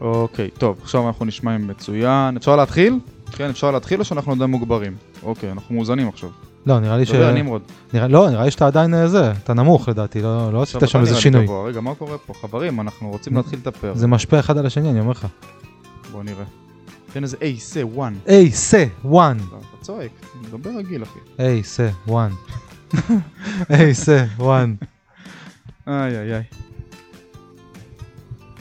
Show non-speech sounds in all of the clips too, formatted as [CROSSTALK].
אוקיי, טוב, עכשיו אנחנו נשמעים מצוין. אפשר להתחיל? כן, אפשר להתחיל או שאנחנו עדיין מוגברים? אוקיי, אנחנו מאוזנים עכשיו. לא, נראה לי ש... דבר נמרוד. נראה- לא, נראה לי שאתה עדיין אה, זה, אתה נמוך לדעתי, לא לא עשית שם איזה שינוי. גבוה. רגע, מה קורה פה? חברים, אנחנו רוצים להתחיל את הפרק. זה משפיע אחד על השני, אני אומר לך. בוא נראה. תן איזה איי, סה, וואן. היי, סה, וואן. אתה צועק, מדבר רגיל, אחי. היי, סה, וואן. היי, סה, וואן. איי איי איי.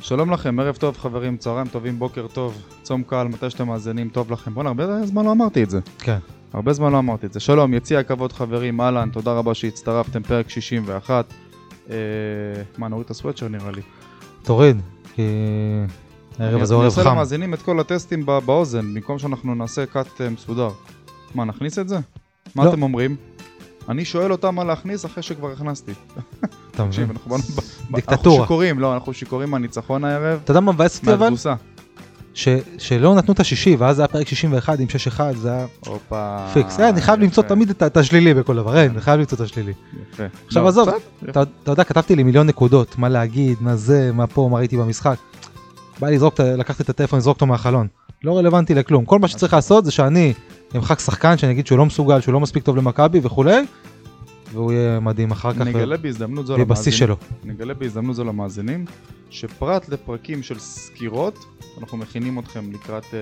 שלום לכם, ערב טוב חברים, צהריים טובים, בוקר טוב, צום קל, מתי שאתם מאזינים, טוב לכם. בוא'נה, הרבה זמן לא אמרתי את זה. כן. הרבה זמן לא אמרתי את זה. שלום, יציע הכבוד חברים, אהלן, תודה רבה שהצטרפתם, פרק 61. אה, מה, נוריד את הסוואטשר נראה לי. תוריד, כי הערב הזה הוא אני ערב אעשה חם. למאזינים את כל הטסטים בא- באוזן, במקום שאנחנו נעשה קאט אה, מסודר. מה, נכניס את זה? מה לא. אתם אומרים? אני שואל אותם מה להכניס אחרי שכבר הכנסתי. [LAUGHS] אתה מבין? אנחנו באנו... ב- אנחנו דיקטטורה. שיכורים, לא, אנחנו שיכורים מהניצחון הערב. אתה יודע מה מבאס אותי אבל? מהתבוסה. ש- שלא נתנו את השישי, ואז זה היה פרק 61 עם 6-1, זה היה הופה. פיקס. אה, אני חייב למצוא יפה, תמיד את את השלילי בכל דבר, אין, אני חייב למצוא את השלילי. יפה. עכשיו לא, עזוב, אתה אתה יודע, כתבתי לי מיליון נקודות, מה להגיד, מה זה, מה פה, מה ראיתי במשחק. בא לי לזרוק, לקחתי את הטלפון, לזרוק אותו מהחלון. לא רלוונטי לכלום. כל מה שצריך לעשות זה שאני אמחק שחקן, שאני אגיד שהוא לא מסוגל, שהוא לא מספיק טוב למכבי וכולי, והוא יהיה מדהים אחר כך, נגלה בהזדמנות זו בשיא שלו. נגלה בהזדמנות זו למאזינים, שפרט לפרקים של סקירות, אנחנו מכינים אתכם לקראת אה,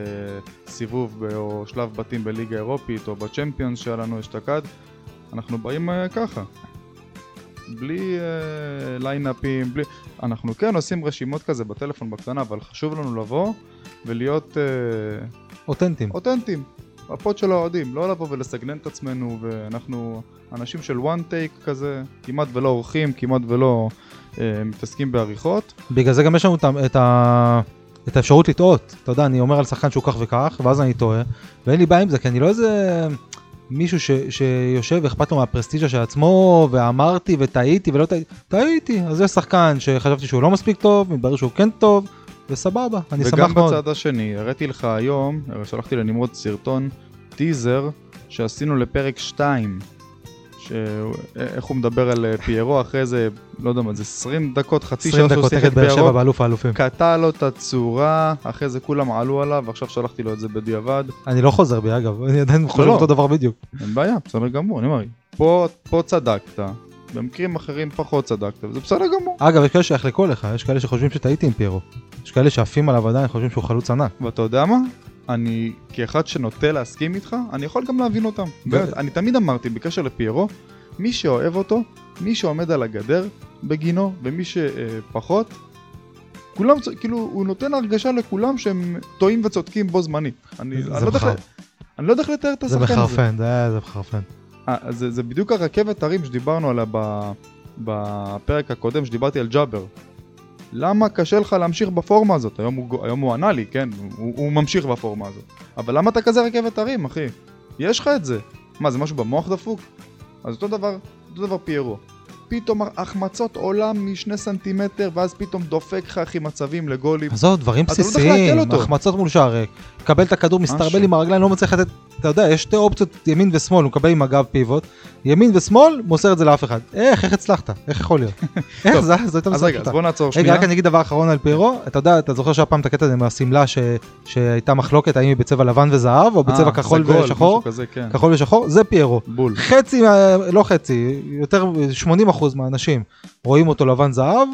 סיבוב ב- או שלב בתים בליגה האירופית או בצ'מפיונס שהיה לנו אשתקד, אנחנו באים אה, ככה. בלי אה, ליינאפים, בלי... אנחנו כן עושים רשימות כזה בטלפון בקטנה, אבל חשוב לנו לבוא ולהיות אה, אותנטיים. אותנטיים. הפוד של האוהדים, לא לבוא ולסגנן את עצמנו, ואנחנו אנשים של one take כזה, כמעט ולא עורכים, כמעט ולא אה, מתעסקים בעריכות. בגלל זה גם יש לנו את את ה... את האפשרות לטעות. אתה יודע, אני אומר על שחקן שהוא כך וכך, ואז אני טועה, ואין לי בעיה עם זה, כי אני לא איזה מישהו ש, שיושב ואכפת לו מהפרסטיג'ה של עצמו, ואמרתי וטעיתי ולא טעיתי, טעיתי. אז יש שחקן שחשבתי שהוא לא מספיק טוב, מתברר שהוא כן טוב, וסבבה, אני וגם שמח מאוד. בצד השני, הראיתי לך היום, שלחתי לנמרוד סרטון, טיזר, שעשינו לפרק 2. ש... איך הוא מדבר על אה, פיירו אחרי זה, לא יודע מה, זה 20 דקות, חצי 20 שעה שהוא דקות שיחק פיירו, באלוף האלופים. קטע לו את הצורה, אחרי זה כולם עלו עליו, ועכשיו שלחתי לו את זה בדיעבד. אני לא חוזר בי אגב, אני עדיין חושב לא. אותו דבר בדיוק. אין בעיה, בסדר גמור, אני אומר, פה, פה צדקת, במקרים אחרים פחות צדקת, וזה בסדר גמור. אגב, יש כאלה שיחלקו לך, יש כאלה שחושבים שטעיתי עם פיירו. יש כאלה שעפים עליו עדיין, חושבים שהוא חלוץ ענק. ואתה יודע מה? אני, כאחד שנוטה להסכים איתך, אני יכול גם להבין אותם. באמת, אני תמיד אמרתי, בקשר לפיירו, מי שאוהב אותו, מי שעומד על הגדר בגינו, ומי שפחות, כולם, צ- כאילו, הוא נותן הרגשה לכולם שהם טועים וצודקים בו זמנית. אני, אני, לא יודע אני לא יודע איך לתאר את השחקן הזה. מחרפן, זה היה- זה מחרפן. אה, זה, זה בדיוק הרכבת הרים שדיברנו עליה בפרק הקודם, שדיברתי על ג'אבר. למה קשה לך להמשיך בפורמה הזאת? היום הוא, היום הוא ענה לי, כן? הוא, הוא ממשיך בפורמה הזאת. אבל למה אתה כזה רכבת הרים, אחי? יש לך את זה. מה, זה משהו במוח דפוק? אז אותו דבר, אותו דבר פיירו. פתאום החמצות עולם משני סנטימטר, ואז פתאום דופק לך אחי מצבים לגולים. עזוב, דברים לא בסיסיים. החמצות מול שער ריק, מקבל את הכדור, מסתרבל משהו. עם הרגליים, לא מצליח לתת, אתה יודע, יש שתי אופציות, ימין ושמאל, הוא מקבל עם הגב פיבוט, ימין ושמאל, מוסר את זה לאף אחד. איך, איך הצלחת? איך יכול להיות? [LAUGHS] איך טוב, זה, זה הייתה אז משחק רגע, אז. בוא נעצור רגע, שנייה. רק אני אגיד דבר אחרון על פיירו, אתה יודע, אתה זוכר שהיה פעם את הקטע הזה עם השמלה שהייתה מחלוקת, האם היא בצבע לבן וזהב, או בצבע אה, כחול ושחור? כן. כחול ושחור, זה פיירו. בול. חצי, לא חצי, יותר, 80% מהאנשים רואים אותו לבן זהב,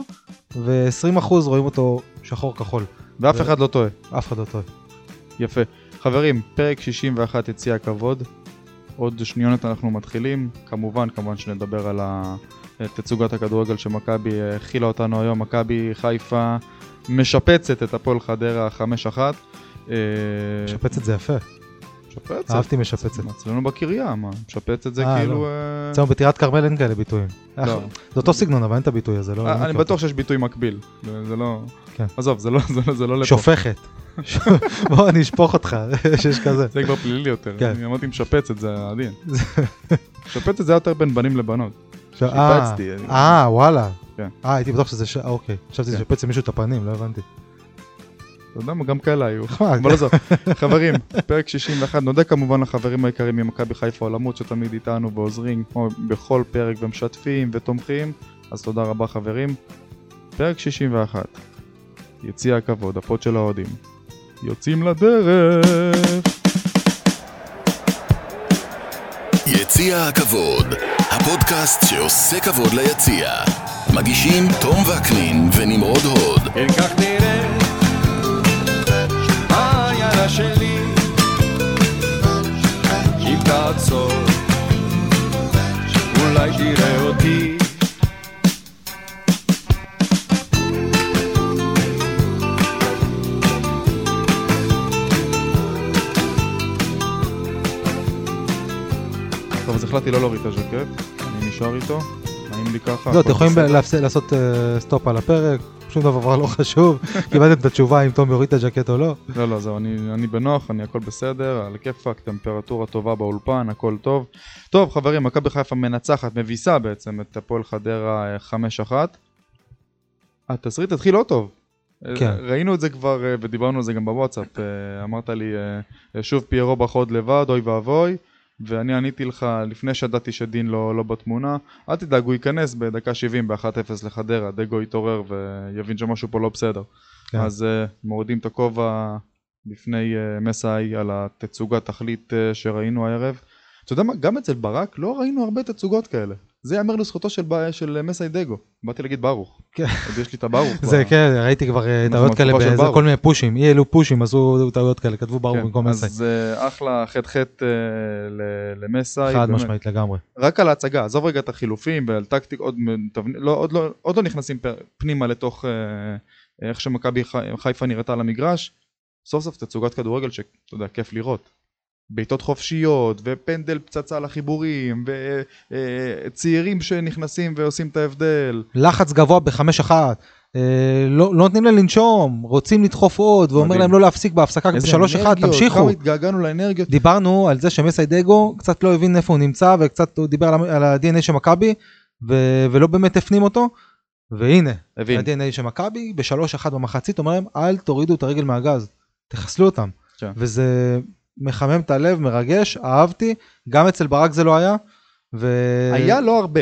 ו-20% רואים אותו שחור כחול. ואף אחד לא טועה. אף אחד לא טועה. יפה. חברים, פרק 61 יציע הכבוד. עוד שניונת אנחנו מתחילים. כמובן, כמובן שנדבר על תצוגת הכדורגל שמכבי הכילה אותנו היום. מכבי חיפה משפצת את הפועל חדרה 5-1. אה, משפץ את זה יפה, משפצת. אהבתי משפצת. אצלנו בקריה, מה? משפץ את זה אה, כאילו... לא. אה, אצלנו בטירת כרמל אין כאלה ביטויים. לא. זה אותו סגנון, אבל אין את הביטוי הזה, לא... אני בטוח שיש ביטוי מקביל. זה לא... כן. עזוב, זה לא זה לא- זה לא. לפה. שופכת. [LAUGHS] בוא, אני אשפוך אותך, [LAUGHS] שיש כזה. זה כבר פלילי יותר. כן. אני אמרתי משפצת, זה עדין. משפצת זה יותר בין בנים לבנות. אה, שיפצתי, אני- אה, וואלה. כן. אה, הייתי בטוח שזה... ש- אה, אוקיי. חשבתי כן. לשפץ למישהו את הפנים, לא הבנתי. אתה יודע מה, גם כאלה היו. [LAUGHS] אבל עזוב, חברים, פרק 61, נודה כמובן לחברים היקרים ממכבי חיפה עולמות שתמיד איתנו ועוזרים כמו בכל פרק ומשתפים ותומכים, אז תודה רבה חברים. פרק 61. יציע הכבוד, ה pod של האוהדים. יוצאים לדרך! יציע הכבוד, הפודקאסט שעושה כבוד ליציע. מגישים תום וקנין ונמרוד הוד. כן כך נראה העיירה שלי אם תעצור אולי תראה אותי החלטתי לא להוריד את הז'קט, אני נשאר איתו, נעים לי ככה. לא, אתם יכולים לעשות אה, סטופ על הפרק, שום דבר לא [LAUGHS] חשוב, קיבלתם את התשובה אם תום יוריד את הג'קט או לא. לא, לא, זהו, אני, אני בנוח, אני הכל בסדר, על כיפאק, טמפרטורה טובה באולפן, הכל טוב. טוב, חברים, מכבי חיפה מנצחת, מביסה בעצם את הפועל חדרה אה, 5-1. התסריט התחיל לא טוב. אה, כן. ראינו את זה כבר, אה, ודיברנו על זה גם בוואטסאפ. אה, אמרת לי, אה, שוב פיירו בחוד לבד, אוי ואבוי. ואני עניתי לך לפני שידעתי שדין לא, לא בתמונה, אל תדאג, הוא ייכנס בדקה 70 ב-1-0 לחדרה, דגו יתעורר ויבין שמשהו פה לא בסדר. כן. אז uh, מורידים את הכובע בפני uh, מסאי על התצוגת תכלית uh, שראינו הערב. אתה יודע מה, גם אצל ברק לא ראינו הרבה תצוגות כאלה. זה ייאמר לזכותו של, של מסאי דגו. באתי להגיד ברוך. כן. עוד יש לי את הברוך. [LAUGHS] זה כן, ראיתי כבר אה, טעויות כאלה, ברוך. כל מיני פושים, אי אלו פושים עשו טעויות כאלה, כתבו ברור כן, במקום מסי. אז uh, אחלה חטא חטא uh, ל- למסאי. חד. משמעית לגמרי. רק על ההצגה, עזוב רגע את החילופים ועל טקטיק, עוד, לא, לא, לא נכנסים פנימה לתוך אה, איך שמכבי חי- חיפה נראתה על המגרש, סוף סוף תצוגת כדורגל שאתה יודע, כיף לראות. בעיטות חופשיות, ופנדל פצצה לחיבורים, וצעירים שנכנסים ועושים את ההבדל. לחץ גבוה בחמש אחת, אה, לא לא נותנים להם לנשום, רוצים לדחוף עוד, ואומר מדהים. להם לא להפסיק בהפסקה איזה בשלוש אנרגיות, תמשיכו. כמה התגעגענו לאנרגיות. דיברנו על זה שמסיידגו קצת לא הבין איפה הוא נמצא וקצת הוא דיבר על ה-DNA של מכבי ו- ולא באמת הפנים אותו והנה. ה-DNA של מכבי בשלוש אחת במחצית אומר להם אל תורידו את הרגל מהגז תחסלו אותם כן. וזה מחמם את הלב מרגש אהבתי גם אצל ברק זה לא היה. ו- היה לא הרבה.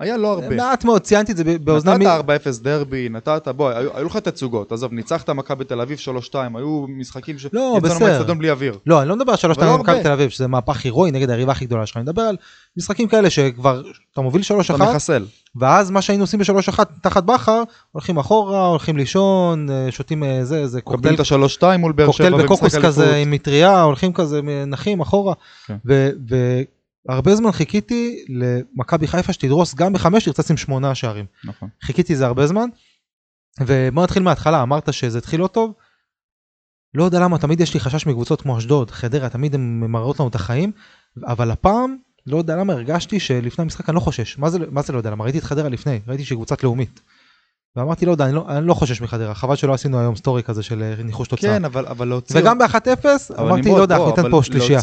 היה לא הרבה. מעט מאוד ציינתי את זה ב- באוזני מי- נתת 4-0 דרבי, נתת, בוא, היו, לך תצוגות, עזוב, ניצחת מכבי תל אביב 3-2, היו משחקים ש... לא, יצאנו בסדר. בלי אוויר. לא אני לא מדבר על שלוש אבל לא פעמים במכבי הרבה. תל אביב שזה מהפך הירואי נגד היריבה הכי גדולה שלך אני מדבר על משחקים כאלה שכבר אתה מוביל שלוש אתה אחת מחסל. ואז מה שהיינו עושים בשלוש אחת תחת בכר, הולכים אחורה, הולכים לישון, אה, שותים אה, זה, זה מקבלים קוקטייל, את השלוש-שתיים מול באר שבע קוקטייל בקוקוס. כזה עם מטריה, הולכים כזה נחים אחורה. כן. ו- והרבה זמן חיכיתי למכבי חיפה שתדרוס גם בחמש, תרצה לשים שמונה שערים. נכון. חיכיתי זה הרבה זמן. ובוא נתחיל מההתחלה, אמרת שזה התחיל לא טוב. לא יודע למה, תמיד יש לי חשש מקבוצות כמו אשדוד, חדרה, תמיד הן ממררות לנו את החיים, אבל הפעם, לא יודע למה, הרגשתי שלפני המשחק אני לא חושש. מה זה, מה זה לא יודע למה? ראיתי את חדרה לפני, ראיתי שהיא קבוצת לאומית. ואמרתי, לא אני לא, אני לא חושש מחדרה, חבל שלא עשינו היום סטורי כזה של אה, ניחוש תוצאה. כן, אבל, אבל להוציא... וגם ב-1-0, אבל אמרתי, לא יודע, אנחנו ניתן אבל פה שלישייה.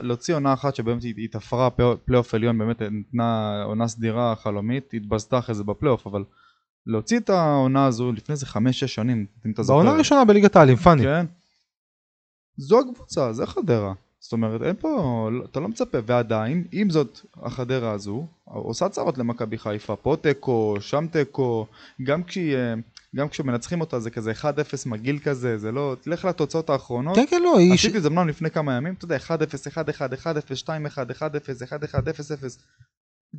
להוציא עונה, אחת שבאמת היא תפרה פלייאוף- עליון, באמת נתנה עונה סדירה חלומית, התבזתה אחרי זה בפלייאוף, אבל להוציא את העונה הזו לפני איזה חמש-שש שנים, אם אתה זוכר. בעונה הראשונה בליגת העל עם פאני. כן. זו הקבוצה, זה חדרה. זאת אומרת, אין פה, אתה לא מצפה, ועדיין, עם זאת, החדרה הזו, עושה צרות למכבי חיפה, פה תיקו, שם תיקו, גם כשהיא... אה, גם כשמנצחים אותה זה כזה 1-0 מגעיל כזה, זה לא... תלך לתוצאות האחרונות. כן, כן, לא, היא... עשיתי את זה אמנם לפני כמה ימים, אתה יודע, 1-0, 1-1, 1-0, 2-1, 1-0, 1-1, 0-0.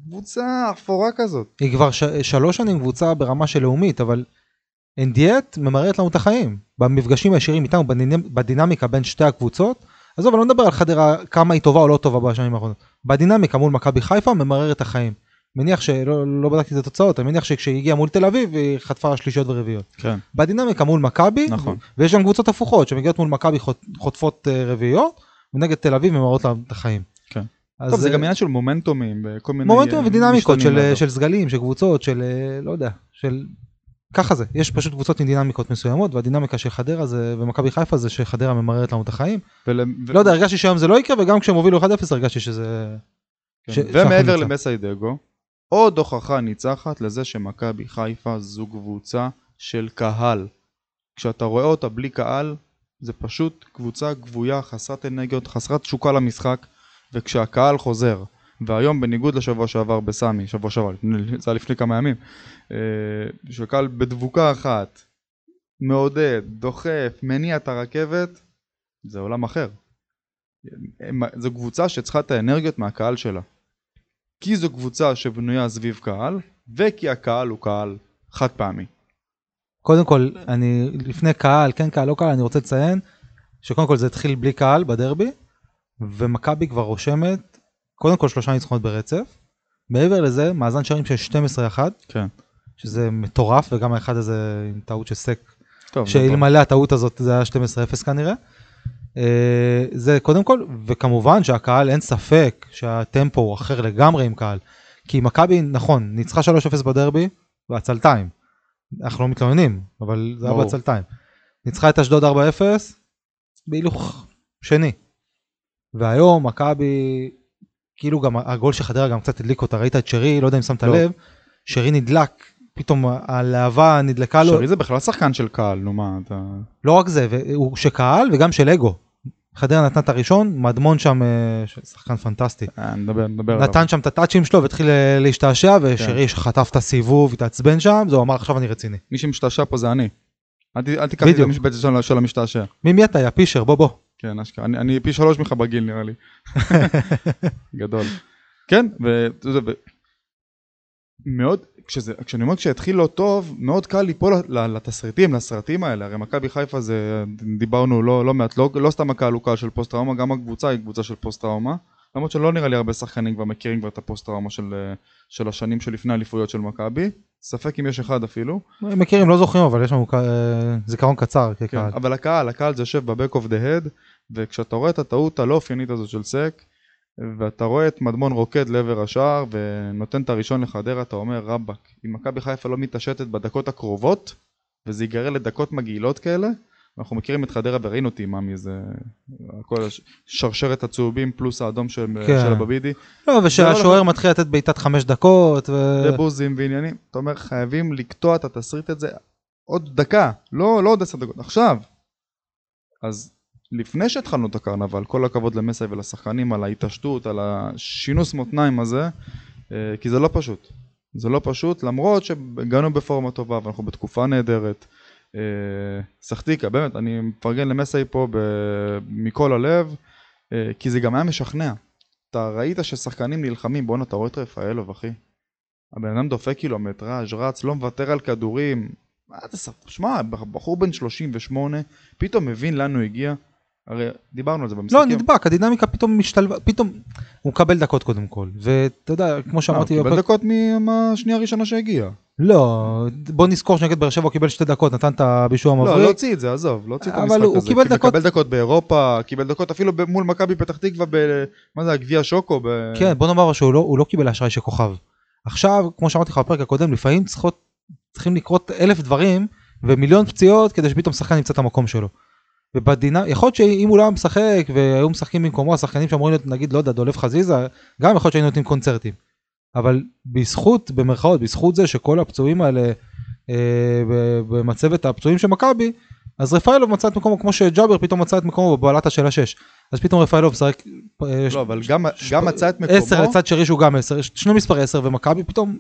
קבוצה אפורה כזאת. היא כבר ש... שלוש שנים קבוצה ברמה של לאומית, אבל אנדיאט ממררת לנו את החיים. במפגשים הישירים איתנו, בדינמ... בדינמיקה בין שתי הקבוצות, עזוב, אני לא מדבר על חדרה כמה היא טובה או לא טובה בשנים האחרונות. בדינמיקה מול מכבי חיפה ממרר את החיים. מניח שלא לא בדקתי את התוצאות, אני מניח שכשהיא הגיעה מול תל אביב היא חטפה שלישיות ורביעיות. כן. בדינמיקה מול מכבי, נכון. ויש גם קבוצות הפוכות שמגיעות מול מכבי חוט- חוטפות אה, רביעיות, ונגד תל אביב ממררות להם את החיים. כן. אז טוב, זה אה, גם עניין של מומנטומים וכל מיני... מומנטום אה, ודינמיקות של. של סגלים, של קבוצות, של לא יודע, של... ככה זה, יש פשוט קבוצות עם דינמיקות מסוימות, והדינמיקה של חדרה זה, ומכבי חיפה זה שחדרה ממררת לנו את החיים. ול- לא יודע, הרגשתי שהיום זה לא יקרה, וגם כשהם הובילו 1-0 הרגשתי שזה... כן. ש- ומעבר. למסיידגו, עוד הוכחה ניצחת לזה שמכבי חיפה זו קבוצה של קהל. כשאתה רואה אותה בלי קהל, זה פשוט קבוצה גבויה, חסרת אנרגיות, חסרת תשוקה למשחק, וכשהקהל חוזר, והיום בניגוד לשבוע שעבר בסמי, שבוע שעבר, זה היה לפני כמה ימים, אה, שהקהל בדבוקה אחת, מעודד, דוחף, מניע את הרכבת, זה עולם אחר. זו קבוצה שצריכה את האנרגיות מהקהל שלה. כי זו קבוצה שבנויה סביב קהל, וכי הקהל הוא קהל חד פעמי. קודם כל, אני, לפני קהל, כן קהל, לא קהל, אני רוצה לציין, שקודם כל זה התחיל בלי קהל בדרבי, ומכבי כבר רושמת, קודם כל שלושה ניצחונות ברצף. מעבר לזה, מאזן שערים של 12-1, כן. שזה מטורף, וגם האחד הזה עם טעות של סק, שאלמלא הטעות הזאת זה היה 12-0 כנראה. אה, זה קודם כל, וכמובן שהקהל אין ספק שהטמפו הוא אחר לגמרי עם קהל. כי מכבי, נכון, ניצחה 3-0 בדרבי, בעצלתיים. אנחנו לא מתלוננים, אבל זה היה. בעצלתיים. ניצחה את אשדוד 4-0, בהילוך שני. והיום מכבי, כאילו גם הגול של חדרה גם קצת הדליק אותה, ראית את שרי, לא יודע אם שמת לא. לב, שרי נדלק, פתאום הלהבה נדלקה לו. שרי זה בכלל שחקן של קהל, נו מה, אתה... לא רק זה, הוא של קהל וגם של אגו. חדרה נתנה את הראשון, מדמון שם, אה, שחקן פנטסטי. אה, נדבר, נדבר עליו. נתן שם את הטאצ'ים שלו והתחיל אה, להשתעשע, ושרי שחטף את הסיבוב, התעצבן שם, זה הוא אמר עכשיו אני רציני. מי שמשתעשע פה זה אני. אל אל תיקח לי את. המשבצת של המשתעשע. מי מי אתה, יא פישר, בוא בוא. כן, אשכרה. אני, אני פי שלוש ממך בגיל נראה לי. [LAUGHS] גדול. כן, ואתה יודע, ו- מאוד, כשזה, כשאני אומר כשהתחיל לא טוב, מאוד קל ליפול לתסריטים, לסרטים האלה. הרי מכבי חיפה זה, דיברנו לא, לא מעט, לא, לא סתם הקהל הוא קהל של פוסט טראומה, גם הקבוצה היא קבוצה של פוסט טראומה. למרות שלא נראה לי הרבה שחקנים כבר מכירים כבר את הפוסט טראומה של, של השנים שלפני האליפויות של מכבי. ספק אם יש אחד אפילו. מכירים, לא זוכרים, אבל יש לנו אה, זיכרון קצר כן, כקהל. אבל הקהל, הקהל זה יושב ב back of the head, וכשאתה רואה את הטעות הלא אופיינית הזאת של סק, ואתה רואה את מדמון רוקד לעבר השער ונותן את הראשון לחדרה, אתה אומר רבאק, אם מכבי חיפה לא מתעשתת בדקות הקרובות, וזה ייגרר לדקות מגעילות כאלה, אנחנו מכירים את חדרה וראינו אותי מה מזה, כל הש- שרשרת הצהובים פלוס האדום של, כן. של הבבידי, לא, זה לא ושהשוער מתחיל לתת בעיטת חמש דקות, ו... ובוזים ועניינים, אתה אומר חייבים לקטוע את התסריט הזה עוד דקה, לא, לא עוד עשר דקות, עכשיו. אז לפני שהתחלנו את הקרנבל, כל הכבוד למסי ולשחקנים על ההתעשתות, על השינוס מותניים הזה, אה, כי זה לא פשוט. זה לא פשוט, למרות שהגענו בפורמה טובה ואנחנו בתקופה נהדרת. אה, סחטיקה, באמת, אני מפרגן למסי פה ב- מכל הלב, אה, כי זה גם היה משכנע. אתה ראית ששחקנים נלחמים, בואנה, אתה רואה את רפאלוב, אחי. הבן אדם דופק קילומטראז', רץ, לא מוותר על כדורים. מה אתה ספר? שמע, בחור בן 38, פתאום מבין לאן הוא הגיע. הרי דיברנו על זה לא, במשחקים. נדבק, הדינמיקה פתאום משתלבה, פתאום הוא מקבל דקות קודם כל, ואתה יודע, כמו אה, שאמרתי, הוא קיבל דקות מהשנייה הראשונה שהגיע. לא, בוא נזכור שנגד באר שבע הוא קיבל שתי דקות, נתן את הבישוע לא, המבריק, להוציא את זה, עזוב, להוציא את אבל המשחק הוא הזה. קיבל כי דקות- מקבל דקות באירופה, קיבל דקות אפילו מול מכבי פתח תקווה. מה זה, הגביע שוקו? כן, בוא נאמר שהוא לא, הוא לא קיבל אשראי של כוכב. עכשיו, כמו שאמרתי לך בפרק הקודם, לפעמים צריכים לקרות אלף דברים ומיליון פציעות כדי שפתאום שחקן ימצא את המקום שלו. ובדינה, יכול להיות שאם הוא לא היה משחק והיו משחקים במקומו השחקנים שאמורים להיות נגיד לא יודע דולב חזיזה, גם יכול להיות שהיינו נותנים קונצרטים. אבל בזכות, במרכאות, בזכות זה שכל הפצועים האלה אה, במצבת הפצועים של מכבי, אז רפאלוב מצא את מקומו כמו שג'אבר פתאום מצא את מקומו בבעלת השאלה 6. אז פתאום רפאלוב משחק אה, לא, אבל גם- ש- גם מצא את מקומו. 10 לצד שרי שהוא גם 10, שני מספרי 10 ומכבי פתאום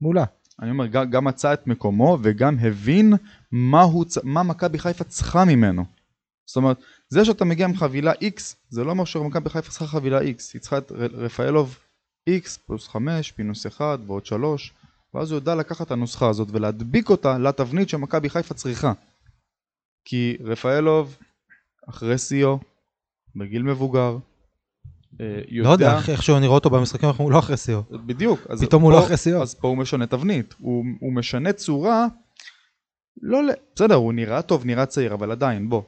מעולה. אני אומר, גם, גם מצא את מקומו וגם הבין מה, הוא, מה מכבי חיפה צריכה ממנו. זאת אומרת, זה שאתה מגיע עם חבילה X, זה לא אומר שמכבי חיפה צריכה חבילה X, היא צריכה את רפאלוב X פלוס 5, מינוס 1 ועוד 3, ואז הוא יודע לקחת את הנוסחה הזאת ולהדביק אותה לתבנית שמכבי חיפה צריכה. כי רפאלוב, אחרי שיאו, בגיל מבוגר, אה, יודע... לא יודע, איך שהוא נראה אותו במשחקים האחרונים, הוא לא אחרי שיאו. בדיוק. פתאום הוא לא אחרי שיאו. אז פה הוא משנה תבנית. הוא, הוא משנה צורה, לא. בסדר, הוא נראה טוב, נראה צעיר, אבל עדיין, בוא.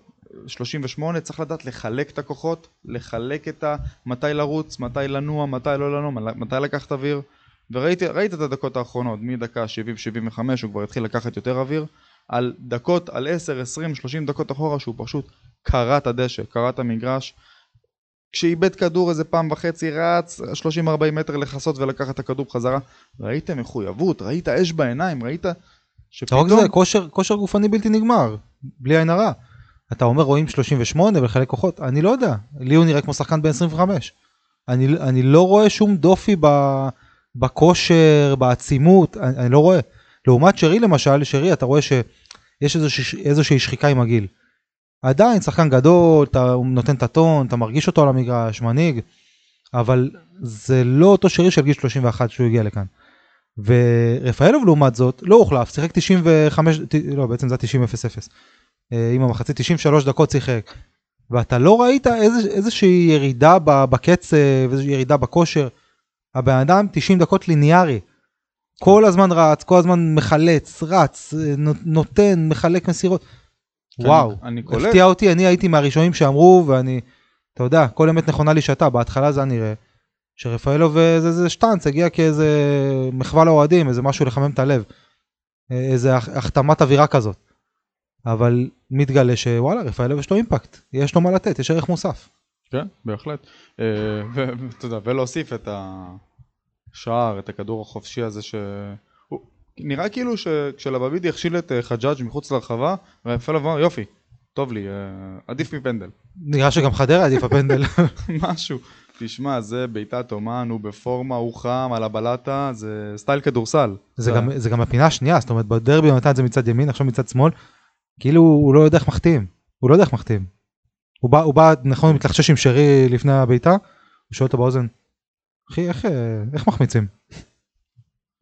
38 צריך לדעת לחלק את הכוחות, לחלק את ה... מתי לרוץ, מתי לנוע, מתי לא לנוע, מתי לקחת אוויר. וראית ראית את הדקות האחרונות, מדקה 70-75 הוא כבר התחיל לקחת יותר אוויר. על דקות, על 10, 20, 30 דקות אחורה שהוא פשוט קרע את הדשא, קרע את המגרש. כשאיבד כדור איזה פעם וחצי רץ 30-40 מטר לכסות ולקחת את הכדור בחזרה. ראית מחויבות, ראית אש בעיניים, ראית לא רק שפתאום... זה, כושר, כושר גופני בלתי נגמר, בלי עין הרע. אתה אומר רואים 38 ולחלק כוחות, אני לא יודע, לי הוא נראה כמו שחקן בן 25. אני, אני לא רואה שום דופי ב, בכושר, בעצימות, אני, אני לא רואה. לעומת שרי למשל, שרי אתה רואה יש איזושה, איזושהי שחיקה עם הגיל. עדיין שחקן גדול, אתה, נותן את הטון, אתה מרגיש אותו על המגרש, מנהיג, אבל זה לא אותו שרי של גיל 31 שהוא הגיע לכאן. ורפאלוב לעומת זאת לא הוחלף, שיחק 95, ת- לא בעצם זה היה 90-0-0. אה, עם המחצית 93 דקות שיחק. ואתה לא ראית איזה, איזושהי ירידה בקצב, איזושהי ירידה בכושר. הבן אדם 90 דקות ליניארי. כל הזמן רץ, כל הזמן מחלץ, רץ, נו- נותן, מחלק מסירות. כן, וואו, אני קולט. הפתיע אותי, אני הייתי מהראשונים שאמרו, ואני, אתה יודע, כל אמת נכונה לי שאתה, בהתחלה זה היה נראה, שרפאלוב אה, זה, זה שטאנץ, הגיע כאיזה מחווה לאוהדים, איזה משהו לחמם את הלב, אה, איזה הח- החתמת אווירה כזאת. אבל מתגלה שוואלה, רפאלוב יש לו אימפקט, יש לו מה לתת, יש ערך מוסף. כן, בהחלט. אה, ואתה יודע, ולהוסיף את השער, את הכדור החופשי הזה ש... נראה כאילו שכשלבבידי הכשיל את אה, חג'אג' מחוץ לרחבה, רפאלוב אמר יופי, טוב לי, אה, עדיף מפנדל. נראה שגם חדרה עדיף הפנדל. [LAUGHS] משהו. תשמע, זה בעיטת אומן, הוא בפורמה, הוא חם, על הבלטה, זה סטייל כדורסל. זה גם, זה גם הפינה השנייה, זאת אומרת בדרבי הוא נתן את זה מצד ימין, עכשיו מצד שמאל, כאילו הוא לא יודע איך מחטיאים, הוא לא יודע איך מחטיאים. הוא בא, הוא בא, נכון, הוא מתלחשש עם שרי לפני הבעיטה, הוא שואל אותו באוזן, אחי, איך, אה, איך מחמיצים?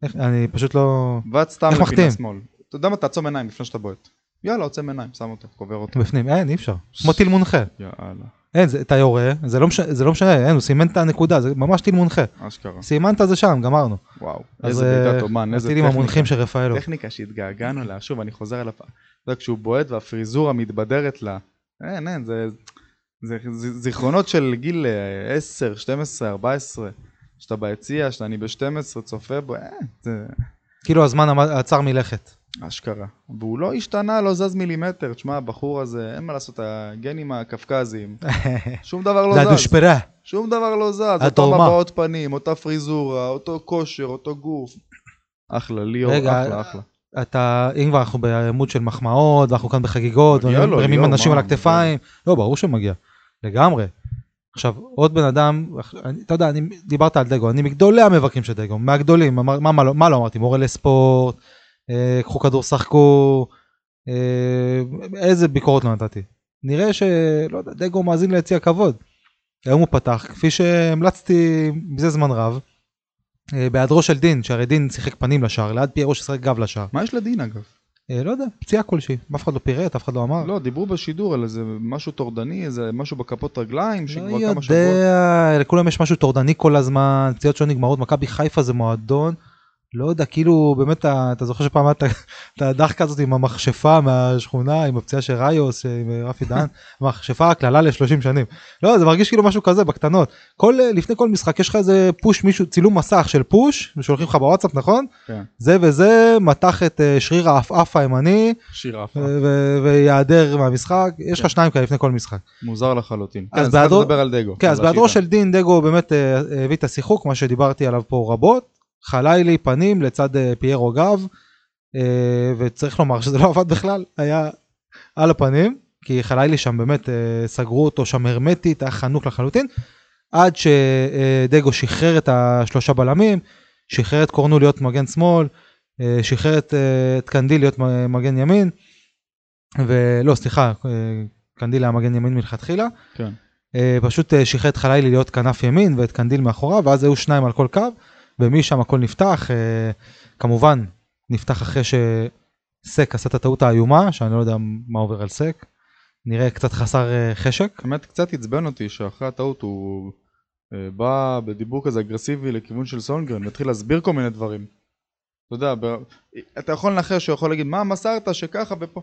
איך, אני פשוט לא... ועד סתם לפינה? שמאל. אתה יודע מה, תעצום עיניים לפני שאתה בועט. יאללה, עוצם עיניים, שם אותו, קובר אותו. בפנים, אין, אי אפשר. כמו טיל מונחה. יאללה, אין, זה, אתה יורה, זה לא, משנה, זה לא משנה, אין, הוא סימן את הנקודה, זה ממש טיל מונחה. אשכרה. סימנת זה שם, גמרנו. וואו, אז איזה אה, בעיטת אומן, איזה הטילים המונחים של רפאלוב. טכניקה שהתגעגענו לה, שוב, אני חוזר אליו. אתה כשהוא בועט והפריזורה מתבדרת לה, אין, אין, זה, זה, זה זיכרונות של גיל אה, 10, 12, 14, שאתה ביציע, שאתה אני ב-12, צופה בו, אין, זה כאילו הזמן עצר מלכת. אשכרה. והוא לא השתנה, לא זז מילימטר. תשמע, הבחור הזה, אין מה לעשות, הגנים הקפקזיים, [LAUGHS] שום דבר לא זה זז. הדושפרה. שום דבר לא זז, אותו. מבעות פנים, אותה פריזורה, אותו כושר, אותו גוף. אחלה, ליאור, רגע, אחלה, אחלה. אתה, אם כבר אנחנו בעמוד של מחמאות, ואנחנו כאן בחגיגות, ומרימים אנשים מה, על הכתפיים, לא, ברור שמגיע, לגמרי. עכשיו, עוד בן אדם, אני- אתה יודע, אני, דיברת על דגו, אני מגדולי המבקרים של דגו, מהגדולים, אמר, מה, מה, לא, מה לא אמרתי, מורה לספורט, קחו כדור שחקו, אה, איזה ביקורות לא נתתי. נראה שלא יודע, דגו מאזין ליציע כבוד. היום הוא פתח, כפי שהמלצתי מזה זמן רב, אה, בהיעדרו של דין, שהרי דין שיחק פנים לשער, ליד פיירו ששיחק גב לשער. מה יש לדין אגב? אה, לא יודע, פציעה כלשהי, אף אחד לא פירט, אף אחד לא אמר. לא, דיברו בשידור על איזה משהו טורדני, איזה משהו בכפות רגליים, לא שכבר כמה שבועות. יודע, לכולם יש משהו טורדני כל הזמן, פציעות שלא נגמרות, מכבי חיפה זה מועדון, לא יודע, כאילו באמת, אתה, זוכר שפעם היה [LAUGHS] את הדחקה הזאת עם המכשפה מהשכונה, עם הפציעה של ראיוס, עם אה, רפי דהן, [LAUGHS] מכשפה הקללה ל-30 שנים. לא, זה מרגיש כאילו משהו כזה בקטנות. כל, אה, לפני כל משחק יש לך איזה פוש, מישהו, צילום מסך של פוש, שולחים לך בוואטסאפ, נכון? כן, זה וזה מתח את אה, שריר העפעף הימני, שיר עפה. ו- ו- וייעדר מהמשחק, יש לך כן. שניים כאלה לפני כל משחק. מוזר לחלוטין. כן, אז לדבר על דגו. כן, אז בהיעדרו. של דין דגו באמת הביא את השיחוק, מה שדיברתי עליו פה רבות, חלילי פנים לצד אה, פיירו גב, אה, וצריך לומר שזה לא עבד בכלל, היה על הפנים, כי חלילי שם באמת אה, סגרו אותו שם הרמטית, היה חנוק לחלוטין, עד שדגו שחרר את השלושה בלמים, שחרר את קורנו להיות מגן שמאל, שחרר את, את קנדיל להיות מגן ימין, ולא סליחה, קנדיל היה מגן ימין מלכתחילה. כן. פשוט שחרר את חלילי להיות כנף ימין ואת קנדיל מאחוריו, ואז היו שניים על כל קו, ומשם הכל נפתח. אה, כמובן, נפתח אחרי שסק עשה את הטעות האיומה, שאני לא יודע מה עובר על סק. נראה קצת חסר אה, חשק. האמת קצת עצבן אותי שאחרי הטעות הוא אה, בא בדיבור כזה אגרסיבי לכיוון של סונגרן והתחיל להסביר כל מיני דברים. אתה יודע, ב... אתה יכול לנחש שהוא יכול להגיד מה מסרת שככה ופה.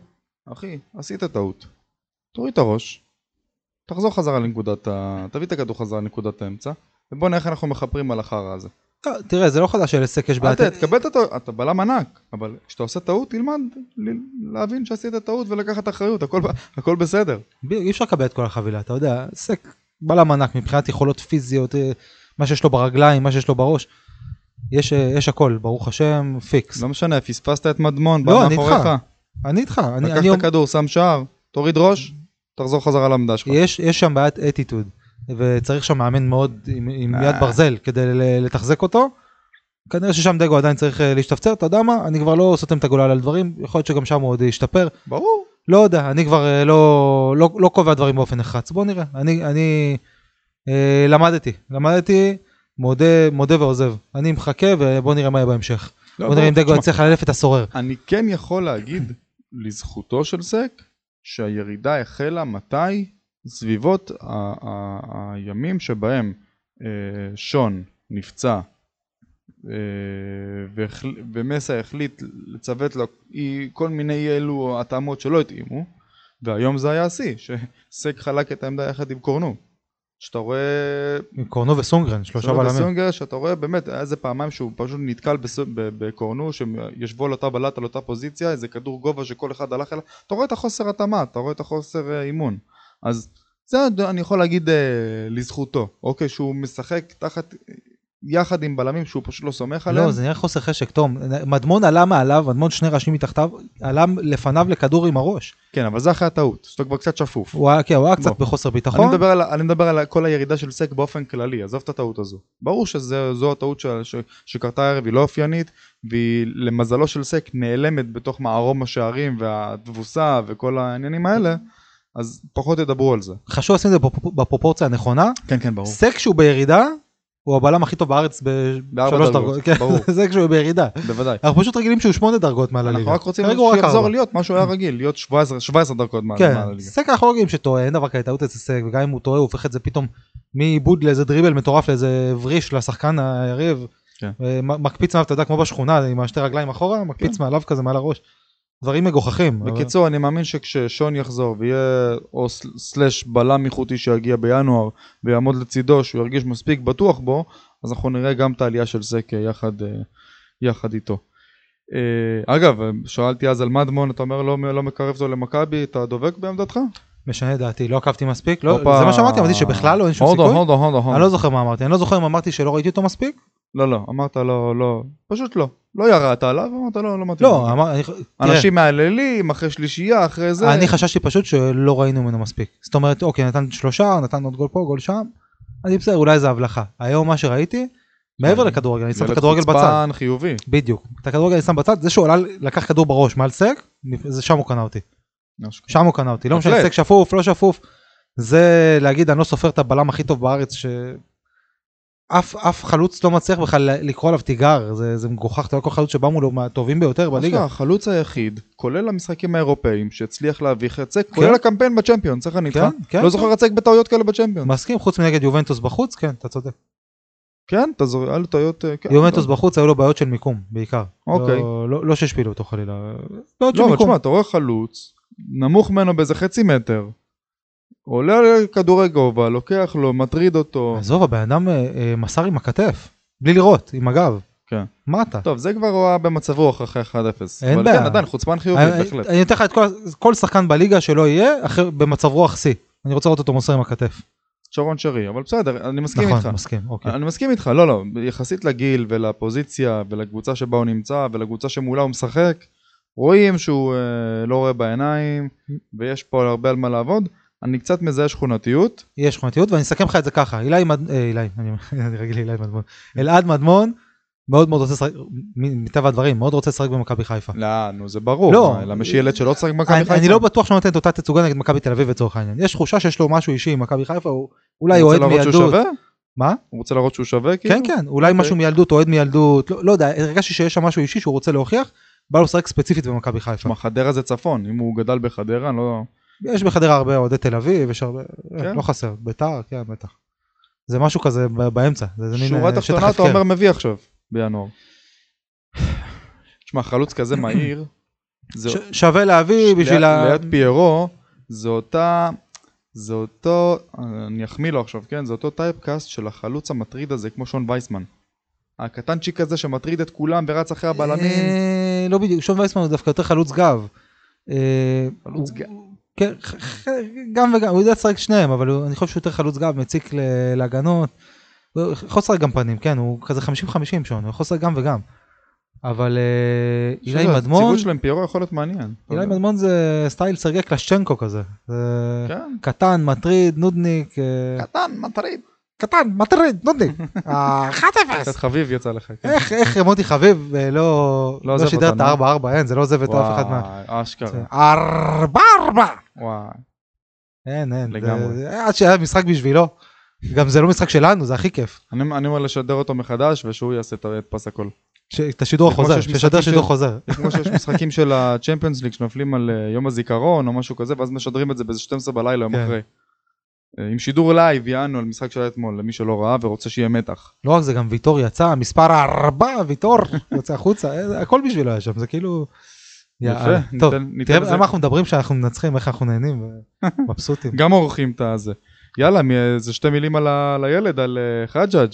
אחי, עשית טעות. תוריד את הראש, תחזור חזרה לנקודת ה... תביא את הכדור חזרה לנקודת האמצע ובוא נראה איך אנחנו מכפרים על החרא הזה. תראה, זה לא חדש שלסק יש את בעיית... ת- תקבל את הטעות, אתה בלם ענק, אבל כשאתה עושה טעות תלמד להבין שעשית טעות ולקחת אחריות, הכל, בסדר. אי אפשר לקבל את כל החבילה, אתה יודע, סק בלם ענק מבחינת יכולות פיזיות, אה, מה שיש לו ברגליים, מה שיש לו בראש. יש, אה, יש הכל, ברוך השם, פיקס. לא משנה, פספסת את מדמון, לא, בא מאחוריך. אני איתך, אני, לקח אני, את הכדור, שם שער, תוריד ראש, תחזור חזרה לעמדה שלך. יש, יש שם בעיית אטיטוד, וצריך שם מאמן מאוד עם, עם אה. יד ברזל כדי לתחזק אותו, כנראה ששם דגו עדיין צריך אה, להשתפצר, אתה יודע מה? אני כבר לא סותם את הגולל על דברים, יכול להיות שגם שם הוא עוד ישתפר. ברור. לא יודע, אני כבר אה, לא, לא, לא קובע דברים באופן נחרץ. בוא נראה, אני, אני אה, למדתי, למדתי, מודה, מודה ועוזב. אני מחכה ובוא נראה מה יהיה בהמשך. לא, בוא נראה אם. דגו יצליח לאלף את הסורר. אני כן יכול להגיד לזכותו של סק שהירידה החלה מתי? סביבות הימים שבהם אה, שון נפצע אה, ומסה החליט לצוות לו כל מיני אלו התאמות שלא התאימו והיום זה היה השיא שסק חלק את העמדה יחד עם קורנו. שאתה רואה קורנו וסונגרן, שלושה בלמים. וסונגר שאתה רואה באמת היה איזה פעמיים שהוא פשוט נתקל בס- בקורנו שישבו על אותה בלט על אותה פוזיציה איזה כדור גובה שכל אחד הלך אליו. אתה רואה את החוסר התאמה אתה רואה את החוסר אה, אימון. אז זה אני יכול להגיד אה, לזכותו אוקיי שהוא משחק תחת יחד עם בלמים שהוא פשוט לא סומך עליהם לא, זה נראה חוסר חשק, תום. מדמון עלה מעליו, מדמון שני ראשים מתחתיו, עלה לפניו לכדור עם הראש. כן אבל זה אחרי הטעות שאתה כבר קצת שפוף הוא היה, כן, הוא היה קצת בוא. בחוסר אני ביטחון. מדבר, על, אני מדבר על כל הירידה של סק באופן כללי, עזוב את הטעות הזו. ברור שזו הטעות ש, ש, שקרתה הערב, היא לא אופיינית, והיא למזלו של סק נעלמת בתוך מערום השערים והתבוסה וכל העניינים האלה, אז פחות ידברו על זה. חשוב לשים את זה בפרופ- בפרופורציה הנכונה. כן, כן, ברור. סק שהוא בירידה, הוא הבלם הכי טוב בארץ בשלוש דרגות, דרגות. כן, ברור. [LAUGHS] זה כשהוא בירידה. בוודאי. אנחנו פשוט רגילים שהוא שמונה דרגות מעל הליגה. אנחנו רק רוצים שיחזור. להיות מה שהוא היה רגיל, להיות 17 17 דקות מעל כן, מעל הליגה. סק אנחנו לא רגילים שטועה, אין דבר כזה טעות אצל סק, וגם אם הוא טועה הוא הופך את זה פתאום מעיבוד לאיזה דריבל מטורף לאיזה וריש לשחקן היריב. כן. ומ- מקפיץ מעליו, אתה יודע, כמו בשכונה, עם השתי רגליים אחורה, מקפיץ מעליו כזה מעל הראש. דברים מגוחכים. בקיצור, אני מאמין שכששון יחזור ויהיה או סל- סלאש בלם איכותי שיגיע בינואר ויעמוד לצידו שהוא ירגיש מספיק בטוח בו, אז אנחנו נראה גם את העלייה של סק אה, יחד, אה, יחד איתו. אה, אגב, שאלתי אז על מדמון, אתה אומר לא, לא מקרב אותו למכבי, אתה דבק בעמדתך? משנה דעתי, לא עקבתי מספיק, לא. זה מה שאמרתי, אמרתי שבכלל לא אין שום סיכוי. אני לא זוכר מה אמרתי, אני לא זוכר אם אמרתי שלא ראיתי אותו מספיק. לא, לא, אמרת לא, לא, פשוט לא. לא ירדת עליו, אמרת לא, לא מתאים. לא, אמר- אני- אנשים מהללים, אחרי שלישייה, אחרי זה. אני חששתי פשוט שלא ראינו ממנו מספיק. זאת אומרת, אוקיי, נתן שלושה, נתן עוד גול פה, גול שם, אני בסדר, אולי זה הבלחה. היום מה שראיתי, מעבר לכדורגל, אני שם את ילד הכדורגל בצד. חוצפן, חיובי. בדיוק. את הכדורגל אני שם בצד, זה שהוא עלה, לקח כדור בראש מעל סק, זה שם הוא קנה אותי. שם הוא קנה אותי. לא משנה. סק שפוף, לא שפוף. זה להגיד, אני לא סופר את הבלם הכי טוב בארץ, שאף אף חלוץ לא מצליח בכלל לקרוא עליו תיגר, זה, זה מגוחך, אתה יודע, כל חלוץ שבא מולו מהטובים ביותר בליגה. החלוץ היחיד, כולל המשחקים האירופאים, שהצליח להביך את סק, כולל הקמפיין בצ'מפיונס, איך אני איתך? כן, כן. לא זוכר סק בטעויות כאלה בצ'מפיונס. מסכים, חוץ מנגד יובנטוס בחוץ, כן, אתה צודק. כן, אתה זוכר, היה לו טעויות... אה, כן. יובנטוס בחוץ היו לו בעיות של מיקום, בעיקר. אוקיי. לא- לא לא שהשפילו אותו חלילה. בעיות של לא, מיקום. תשמע, אתה רואה חלוץ, נמוך ממנו באיזה חצי מטר, עולה על כדורי גובה, לוקח לו, מטריד אותו. עזוב, הבן אדם אה, אה, מסר עם הכתף, בלי לראות, עם הגב. כן. מה אתה? טוב, זה כבר הוא היה במצב רוח אחרי 1-0. אין אבל בעיה. כן, עדיין, חוצפן חיובי, בהחלט. אני נותן לך את כל- כל שחקן בליגה שלא יהיה, אחרי- במצב רוח שיא. אני רוצה לראות אותו מוסר עם הכתף. שרון שרי, אבל בסדר, אני מסכים נכון, איתך. מסכים, אוקיי. אני מסכים איתך, לא, לא, יחסית לגיל ולפוזיציה ולקבוצה שבה הוא נמצא ולקבוצה שמולה הוא משחק, רואים שהוא אה, לא רואה בעיניים ויש פה הרבה על מה לעבוד. אני קצת מזהה שכונתיות, יש שכונתיות, ואני אסכם לך את זה ככה, אילי מד... אה, אילי, אני [LAUGHS] רגיל לאילי מדמון. אלעד מדמון, מאוד מאוד רוצה לשחק, מטבע הדברים, מאוד רוצה לשחק במכבי חיפה. לא, נו זה ברור, לא. מה, למה יש ילד שלא צריך במכבי חיפה? אני לא בטוח שהוא נותן את אותה תצוגה נגד מכבי תל אביב לצורך העניין. יש תחושה שיש לו משהו אישי עם מכבי חיפה, הוא אולי הוא אוהד רוצה להראות שהוא מילדות. שווה? מה? הוא רוצה להראות שהוא שווה כאילו? כן כן, אולי אוקיי. משהו מילדות, אוהד מילדות, לא, לא יודע, הרגשתי שיש שם משהו אישי שהוא רוצה להוכיח, בא לו לשחק ספציפית במכבי חיפה. תשמע, חדרה זה צפון, אם הוא גדל בחדרה, אני לא... יש בחדרה הרבה אוהדי תל אביב, יש הרבה, כן. לא חסר, ביתר, כן בטח. זה משהו כזה באמצע, זה מין שורה אה, שטח תחתונה אתה הפקר. אומר מביא עכשיו, בינואר. תשמע, חלוץ כזה מהיר, זה... ש- שווה להביא בשביל ה... ליד פיירו, זה אותה... זה אותו, אני אחמיא לו עכשיו, כן? זה אותו טייפקאסט של החלוץ המטריד הזה, כמו שון וייסמן. הקטנצ'יק הזה שמטריד את כולם ורץ אחרי הבלמים. אה, לא בדיוק, שון וייסמן הוא דווקא יותר חלוץ גב. אה, חלוץ גב. כן, גם וגם, הוא יודע לשחק שניהם, אבל הוא- אני חושב שהוא יותר חלוץ גב, מציק ל- להגנות. הוא יכול לשחק גם פנים, כן, הוא כזה 50-50 שון, הוא יכול לשחק גם וגם. אבל אה, אילי מדמון, הציוות שלו עם פיירו יכול להיות מעניין. אילי מדמון זה סטייל סרגי קלשצ'נקו כזה. זה כן. קטן, מטריד, נודניק. אה, קטן, מטריד. קטן, מטריד, נודניק. [LAUGHS] אה, 1-0. קצת חביב יצא לך. כן. איך, איך מוטי חביב אה, לא, לא לא שידר את אותנו. ה-4-4, אין, זה לא עוזב את אף אחד מה... וואי, אשכרה. ארבע ארבע. וואי. אין, אין. לגמרי. עד שהיה משחק בשבילו. גם זה לא משחק שלנו, זה הכי כיף. אני אומר לשדר אותו מחדש ושהוא יעשה את פס הכל. את השידור החוזר, משחקים שידור חוזר. זה [LAUGHS] כמו שיש משחקים של הצ'מפיונס ליג שנופלים על אה, יום הזיכרון או משהו כזה ואז משדרים את זה באיזה 12 בלילה יום כן. אחרי. אה, עם שידור לייב יענו על משחק שהיה אתמול למי שלא ראה ורוצה שיהיה מתח. לא רק זה, גם ויטור יצא, מספר ארבע, ויטור [LAUGHS] יוצא החוצה, אה, הכל בשבילו היה שם, זה כאילו... יפה, טוב, תראה למה אנחנו מדברים שאנחנו מנצחים, איך אנחנו נהנים, [LAUGHS] מבסוטים. גם עורכים את הזה. יאללה, איזה שתי מילים על על הילד, על אה, חג'אג'.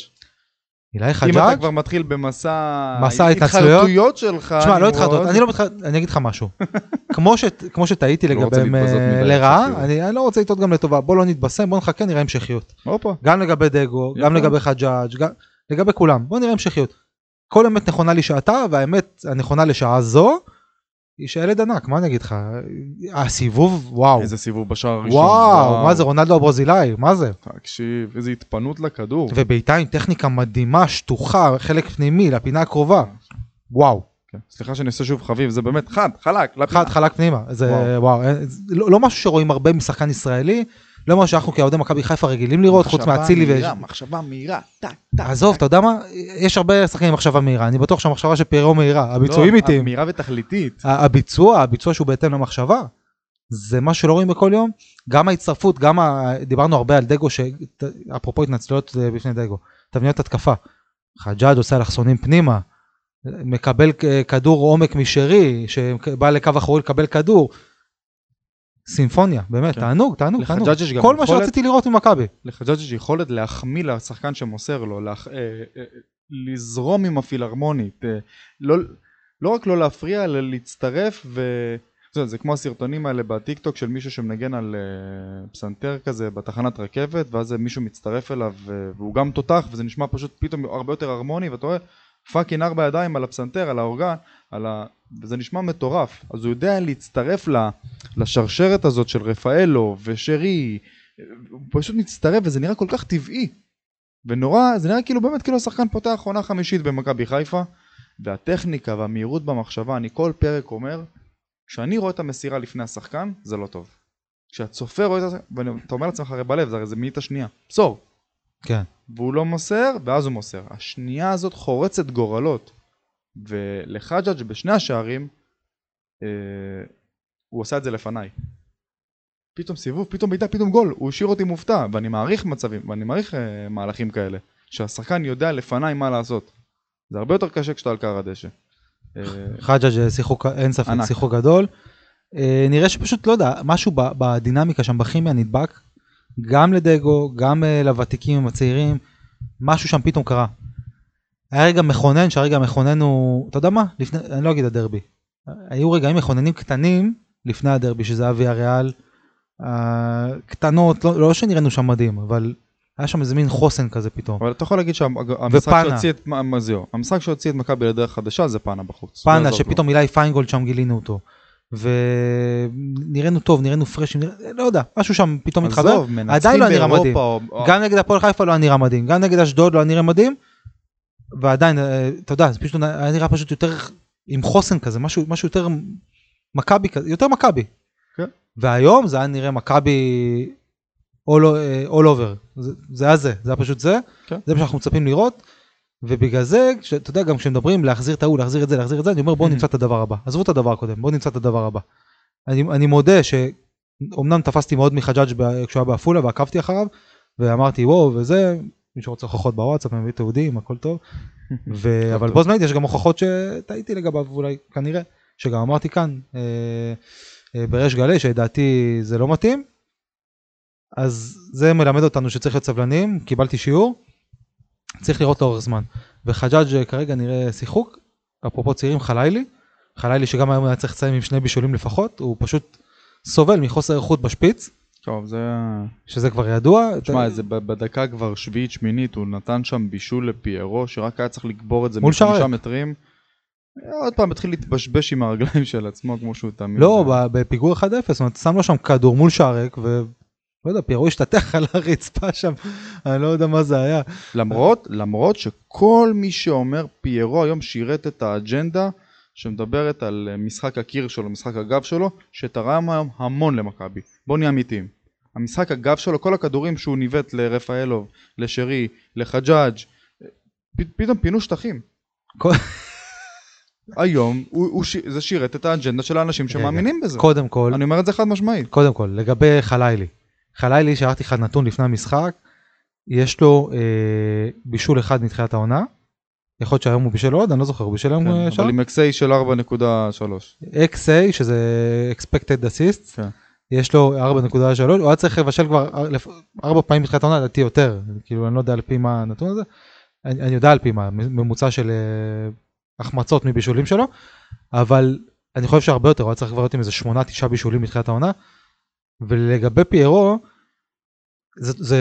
אילי אם אתה חג'אג'? כבר מתחיל במסע מסע? ההתחרטויות שלך. תשמע, לא התחרטות, אני לא מתחרט, אני אגיד לך משהו. [LAUGHS] כמו שטעיתי לא להתבזות אה, לרעה. אני לא רוצה לטעות גם לטובה, בוא לא נתבשם, בוא נחכה, נראה המשכיות. גם לגבי דגו, גם. לגבי חג'אג', לגבי כולם, בוא נראה המשכיות. כל אמת נכונה לשעתה, והאמת הנכונה לשעה זו, היא שהילד ענק, מה אני אגיד לך? הסיבוב, וואו. איזה סיבוב בשער הראשון. וואו, מה זה רונלדו הברזילאי, מה זה? תקשיב, איזה התפנות לכדור. ובעיטה עם טכניקה מדהימה, שטוחה, חלק פנימי, לפינה הקרובה. וואו, כן. סליחה שאני עושה שוב חביב, זה באמת חד, חלק. לפינה. חד חלק פנימה, זה וואו. וואו, זה לא לא משהו שרואים הרבה משחקן ישראלי, לא משהו שאנחנו כאוהדי מכבי חיפה רגילים לראות, חוץ מחשבה מאצילי. ו- מהירה, מחשבה מהירה. טק, טק. עזוב, אתה יודע מה? יש הרבה שחקנים עם מחשבה מהירה, אני בטוח שהמחשבה של פיירו מהירה, הביצועים לא, איטיים. מהירה ותכליתית. הביצוע, הביצוע שהוא בהתאם למחשבה, זה מה שלא רואים בכל יום. גם ההצטרפות, גם ה... דיברנו הרבה על דגו. אפרופו התנצלויות בפני דגו, תבניות התקפה. חג'אג' עושה אלכסונים פנימה, מקבל כדור עומק משרי, שבא לקו אחורי לקבל כדור. סימפוניה, באמת, כן. תענוג, תענוג, תענוג. כל מה יכולת- שרציתי לראות ממכבי. לחג'אג' יש יכולת להחמיא לשחקן שמוסר לו, להח... אה, אה, לזרום עם הפילהרמונית, אה, לא, לא רק לא להפריע, אלא להצטרף ו... יודע, זה כמו הסרטונים האלה בטיק טוק של מישהו שמנגן על אה, פסנתר כזה בתחנת רכבת ואז מישהו מצטרף אליו אה, והוא גם תותח וזה נשמע פשוט פתאום הרבה יותר הרמוני ואתה רואה fucking ארבע ידיים על הפסנתר, על האורגן, על ה... וזה נשמע מטורף. אז הוא יודע להצטרף ל... לשרשרת הזאת של רפאלו ושרי הוא פשוט מצטרף וזה נראה כל כך טבעי. ונורא זה נראה כאילו באמת כאילו השחקן פותח עונה חמישית במכבי חיפה והטכניקה והמהירות במחשבה אני כל פרק אומר כשאני רואה את המסירה לפני השחקן זה לא טוב. כשהצופה רואה את זה ואתה אומר לעצמך הרי בלב זה הרי זה מאית השנייה. פסור כן. והוא לא מוסר ואז הוא מוסר השנייה הזאת חורצת גורלות ולחג'אג' בשני השערים אה, הוא עשה את זה לפניי פתאום סיבוב, פתאום בעיטה, פתאום גול, הוא השאיר אותי מופתע, ואני מעריך מצבים, ואני מעריך אה, מהלכים כאלה, שהשחקן יודע לפניי מה לעשות. זה הרבה יותר קשה כשאתה על קר הדשא. אה, חג'אג' שיחוק, אין ספק. שיחוק גדול. אה, נראה שפשוט, לא יודע, משהו בדינמיקה שם, בכימיה נדבק, גם לדגו, גם אה, לוותיקים עם הצעירים, משהו שם פתאום קרה. היה רגע מכונן, שהרגע המכונן הוא, אתה יודע מה? לפני, אני לא אגיד הדרבי. היו רגעים מכוננים קטנים לפני הדרבי, שזה אבי הריאל, אה, קטנות, לא, לא שנראינו שם מדהים, אבל היה שם איזה מין חוסן כזה פתאום. אבל אתה יכול להגיד שהמשחק. שהוציא את, מה- המשחק שהוציא את מכבי לדרך חדשה זה פאנה בחוץ. לא פאנה יעזור שפתאום אילי פיינגולד שם גילינו אותו. ונראינו טוב, נראינו פרשים. לא יודע, משהו שם פתאום. מתחבר. עזוב, מנצחים לא נראה באירופה מדהים. או- גם נגד הפועל חיפה לא היה נראה מדהים, גם נגד אשדוד לא היה נראה מדהים. ועדיין, אה, אתה יודע, זה פשוט היה נראה פשוט יותר עם חוסן כזה, משהו, משהו יותר מכבי כזה, יותר מכבי. כן. והיום זה היה נראה מכבי all, אה, all over, זה, זה היה זה, זה היה פשוט זה, כן. זה מה שאנחנו מצפים לראות. ובגלל זה, אתה יודע, גם כשמדברים להחזיר את ההוא, להחזיר את זה, להחזיר את זה, אני אומר בואו Mhm. נמצא את הדבר הבא. עזבו את הדבר הקודם, בואו נמצא את הדבר הבא. אני, אני מודה שאומנם תפסתי מאוד מחג'אג' כשהוא היה בעפולה ועקבתי אחריו, ואמרתי וואו וזה, מי שרוצה הוכחות בוואטסאפ מביא תיעודים, הכל טוב. [LAUGHS] ו... אבל. בו זמנית יש גם הוכחות שטעיתי לגביו אולי כנראה, שגם אמרתי כאן אה, אה, בריש גלי שלדעתי זה לא מתאים. אז זה מלמד אותנו שצריך להיות סבלניים, קיבלתי שיעור, צריך לראות לאורך זמן. וחג'אג' כרגע נראה שיחוק, אפרופו צעירים חלילי, חלילי שגם היום היה צריך לסיים עם שני בישולים לפחות, הוא פשוט סובל מחוסר איכות בשפיץ, טוב, זה... שזה כבר ידוע. תשמע, זה ב- בדקה כבר שביעית שמינית, הוא נתן שם בישול לפיירו, שרק היה צריך לקבור את זה מחמישה. מטרים. עוד פעם התחיל להתבשבש עם הרגליים של עצמו כמו שהוא תמיד. לא, בפיגור 1-0, זאת אומרת, שם לו שם כדור מול שער ריק, לא יודע, פיירו השתטח על הרצפה שם, אני לא יודע מה זה היה. למרות, למרות שכל מי שאומר פיירו היום שירת את האג'נדה שמדברת על אה, משחק הקיר שלו, משחק הגב שלו, שתרם היום המון למכבי. בואו נהיה אמיתיים. המשחק הגב שלו, כל הכדורים שהוא ניווט לרפאלוב, לשרי, לחג'אג', אה, פתאום פינו שטחים. היום הוא, הוא ש... זה שירת את האג'נדה של האנשים שמאמינים בזה. קודם כל, אני אומר את זה חד משמעית. קודם כל, לגבי חלילי. חלילי, שלחתי לך נתון לפני המשחק, יש לו אה, בישול אחד מתחילת העונה. יכול להיות שהיום הוא בישל עוד, אני לא זוכר, הוא בישל היום אה, כן, שם? אבל עם XA של 4.3. XA, שזה expected assist, כן. יש לו 4.3, הוא היה צריך לבשל כבר אר- לפ- ארבע פעמים מתחילת העונה, לדעתי יותר, כאילו אני לא יודע על פי מה הנתון הזה, אני, אני יודע על פי מה, ממוצע של אה, החמצות מבישולים שלו, אבל אני חושב שהרבה יותר, הוא היה צריך כבר להיות עם איזה 8-9 בישולים מתחילת העונה, ולגבי פיירו, זה, זה,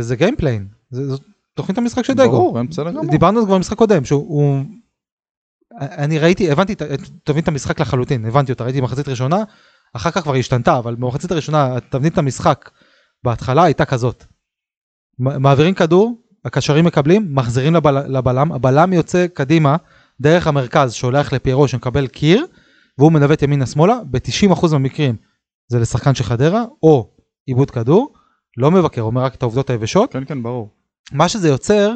זה game plan, זה, זאת תוכנית המשחק של דגו. ברור, אין בסדר גמור. דיברנו על זה כבר במשחק קודם, שהוא... הוא- אני ראיתי, הבנתי, את- את- המשחק לחלוטין, הבנתי אותה, ראיתי במחצית ראשונה, אחר כך כבר השתנתה, אבל במחצית הראשונה, תבנית המשחק בהתחלה הייתה כזאת. מעבירים כדור, הקשרים מקבלים, מחזירים לבל-, לבלם, הבלם יוצא קדימה, דרך המרכז, שולח לפיירו שמקבל קיר, והוא מנווט ימינה שמאלה, ב-90% מהמקרים זה לשחקן של חדרה, או עיבוד כדור, לא מבקר, אומר רק את העובדות היבשות, כן, כן, ברור. מה שזה יוצר,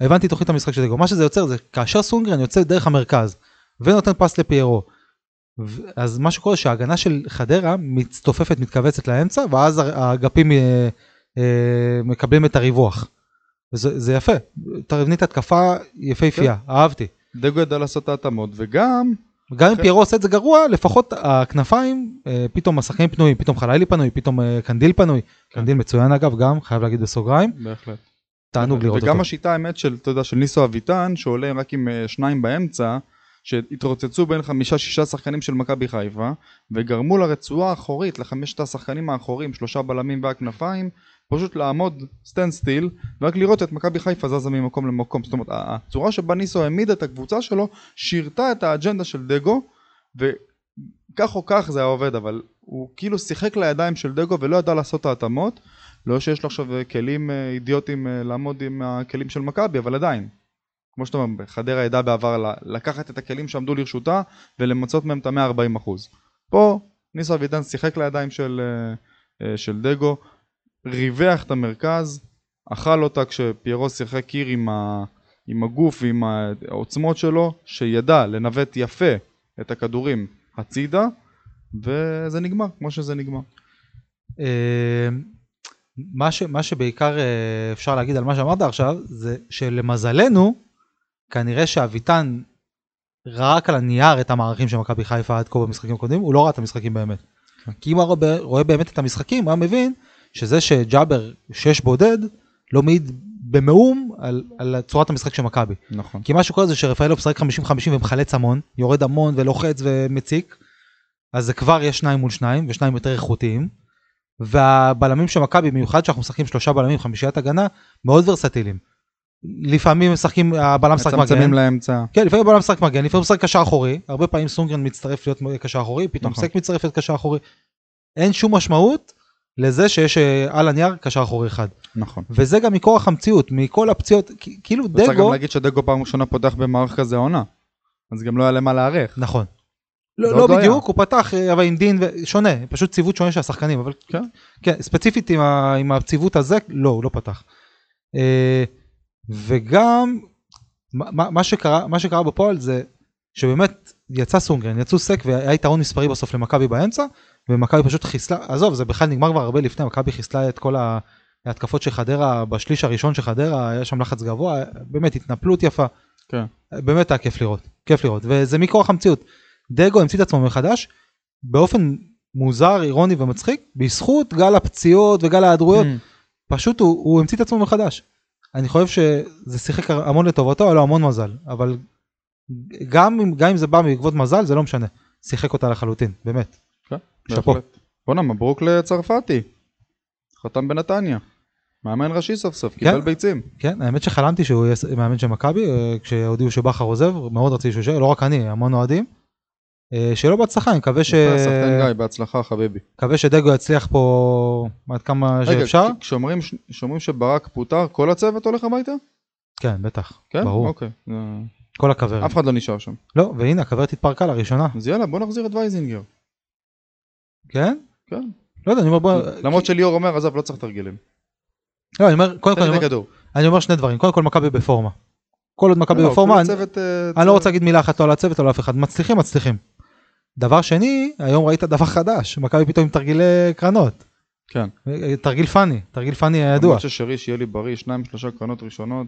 הבנתי תוכנית המשחק של דגו, מה שזה יוצר זה כאשר סונגרן יוצא דרך המרכז ונותן פס לפיירו, אז מה שקורה שההגנה של חדרה מצטופפת, מתכווצת לאמצע, ואז האגפים אה, אה, מקבלים את הריווח. זה, זה יפה, תבנית התקפה יפהפייה, אהבתי. דגו ידע לעשות את ההתאמות, וגם, גם אם כן. פיירו עושה את זה גרוע, לפחות הכנפיים, אה, פתאום השחקנים פנויים, פתאום חלילי פנוי, פתאום אה, קנדיל פנוי, קנדיל מצוין אגב גם, חייב להגיד בסוגריים, בהחלט. תענוג לראות אותו. וגם השיטה האמת של, אתה יודע, של ניסו אביטן, שעולה רק עם אה, שניים באמצע, שהתרוצצו בין חמישה שישה שחקנים של מכבי חיפה, וגרמו לרצועה האחורית, לחמשת השחקנים האחוריים, שלושה בלמים והכנפיים, פשוט לעמוד standstill, ורק לראות את מכבי חיפה זזה ממקום למקום. זאת אומרת, הצורה שבה ניסו העמיד את הקבוצה שלו, שירתה את האג'נדה של דגו, וכך או כך זה היה עובד, אבל הוא כאילו שיחק לידיים של דגו ולא ידע לעשות את ההתאמות. לא שיש לו עכשיו אה, כלים אה, אידיוטיים אה, לעמוד עם הכלים של מכבי, אבל עדיין. כמו שאתה אומר, חדרה ידע בעבר לקחת את הכלים שעמדו לרשותה ולמצות מהם את ה-140 אחוז. פה ניסו אבידן שיחק לידיים של, של דגו, ריווח את המרכז, אכל אותה כשפיירו שיחק קיר עם, ה, עם הגוף ועם העוצמות שלו, שידע לנווט יפה את הכדורים הצידה, וזה נגמר כמו שזה נגמר. אה, מה, ש, מה שבעיקר אה, אפשר להגיד על מה שאמרת עכשיו, זה שלמזלנו, כנראה שאביטן ראה רק על הנייר את המערכים של מכבי חיפה עד כה במשחקים הקודמים, הוא לא ראה את המשחקים באמת. כן. כי אם הוא רואה, רואה באמת את המשחקים, הוא היה מבין שזה שג'אבר שש בודד, לא מעיד במאום על, על צורת המשחק של מכבי. נכון. כי מה שקורה זה שרפאלוב משחק 50-50 ומחלץ המון, יורד המון ולוחץ ומציק, אז זה כבר יש שניים מול שניים, ושניים יותר איכותיים. והבלמים של מכבי, במיוחד שאנחנו משחקים שלושה בלמים, חמישיית הגנה, מאוד ורסטיליים. לפעמים משחקים, הבלם משחק מגן. מצמצמים לאמצע. כן, לפעמים הבלם משחק מגן, לפעמים משחק קשר אחורי, הרבה פעמים סונגרן מצטרף להיות קשר אחורי, פתאום נכון. סק מצטרף להיות קשר אחורי. אין שום משמעות לזה שיש אה, על הנייר קשר אחורי אחד. נכון. וזה גם מכורח המציאות, מכל הפציעות, כאילו צריך גם דגו, להגיד שדגו פעם ראשונה פותח במערך כזה העונה. אז גם לא היה למה להיערך. נכון. לא, לא לא בדיוק. הוא פתח אה, אבל עם דין שונה, פשוט ציוות שונה של השחקנים, אבל כן. כן, ספציפית עם, ה, עם הציוות הזה, לא, הוא לא פתח. אה, וגם, מה- מה, שקרה, מה שקרה בפועל זה שבאמת יצא סונגרן, יצאו סק והיה יתרון מספרי בסוף למכבי באמצע, ומכבי פשוט חיסלה, עזוב, זה בכלל נגמר כבר הרבה לפני, מכבי חיסלה את כל ההתקפות של חדרה, בשליש הראשון של חדרה, היה שם לחץ גבוה, באמת התנפלות יפה. כן. באמת היה כיף לראות, כיף לראות, וזה מכורח המציאות. דגו המציא את עצמו מחדש, באופן מוזר, אירוני ומצחיק, בזכות גל הפציעות וגל ההיעדרויות, Mm. פשוט הוא, הוא המציא את עצמו מחדש. אני חושב שזה שיחק המון לטובתו, היה לו המון מזל, אבל גם אם, גם אם זה בא בעקבות מזל, זה לא משנה. שיחק אותה לחלוטין, באמת. כן, שאפו. בואנה, מברוק לצרפתי. חתם בנתניה. מאמן ראשי סוף סוף, קיבל ביצים. כן, האמת שחלמתי שהוא יהיה מאמן של מכבי, אה, כשהודיעו שבכר עוזב, מאוד רציתי שהוא יישאר, לא רק אני, המון אוהדים. אה, שיהיה לו בהצלחה, אני מקווה ש... שחקן גיא, בהצלחה חביבי. מקווה שדגו יצליח פה עד כמה רגע, שאפשר. כש- כשאומרים שברק פוטר, כל הצוות הולך הביתה? כן, בטח, כן? ברור, אוקיי. כל הכוורת. אף אחד לא נשאר שם. לא, והנה, הכוורת התפרקה לראשונה, אז יאללה, בוא נחזיר את וייזינגר. כן? כן. לא יודע, אני אומר, בוא... למרות שליאור אומר, עזוב, לא צריך תרגילים. לא, אני אומר, קודם כל, אני אומר- הכדור. אני אומר שני דברים, קודם כל מכבי בפורמה. כל עוד מכבי לא, בפורמה, אני- אה, אני לא רוצה להגיד מילה אחת לא על הצוות או לאף אחד, מצליחים, מצליחים. דבר שני, היום ראית דבר חדש, מכבי פתאום עם תרגילי קרנות. כן. תרגיל פאני, תרגיל פאני הידוע. למרות ששרי שיהיה לי בריא, שניים שלושה קרנות ראשונות,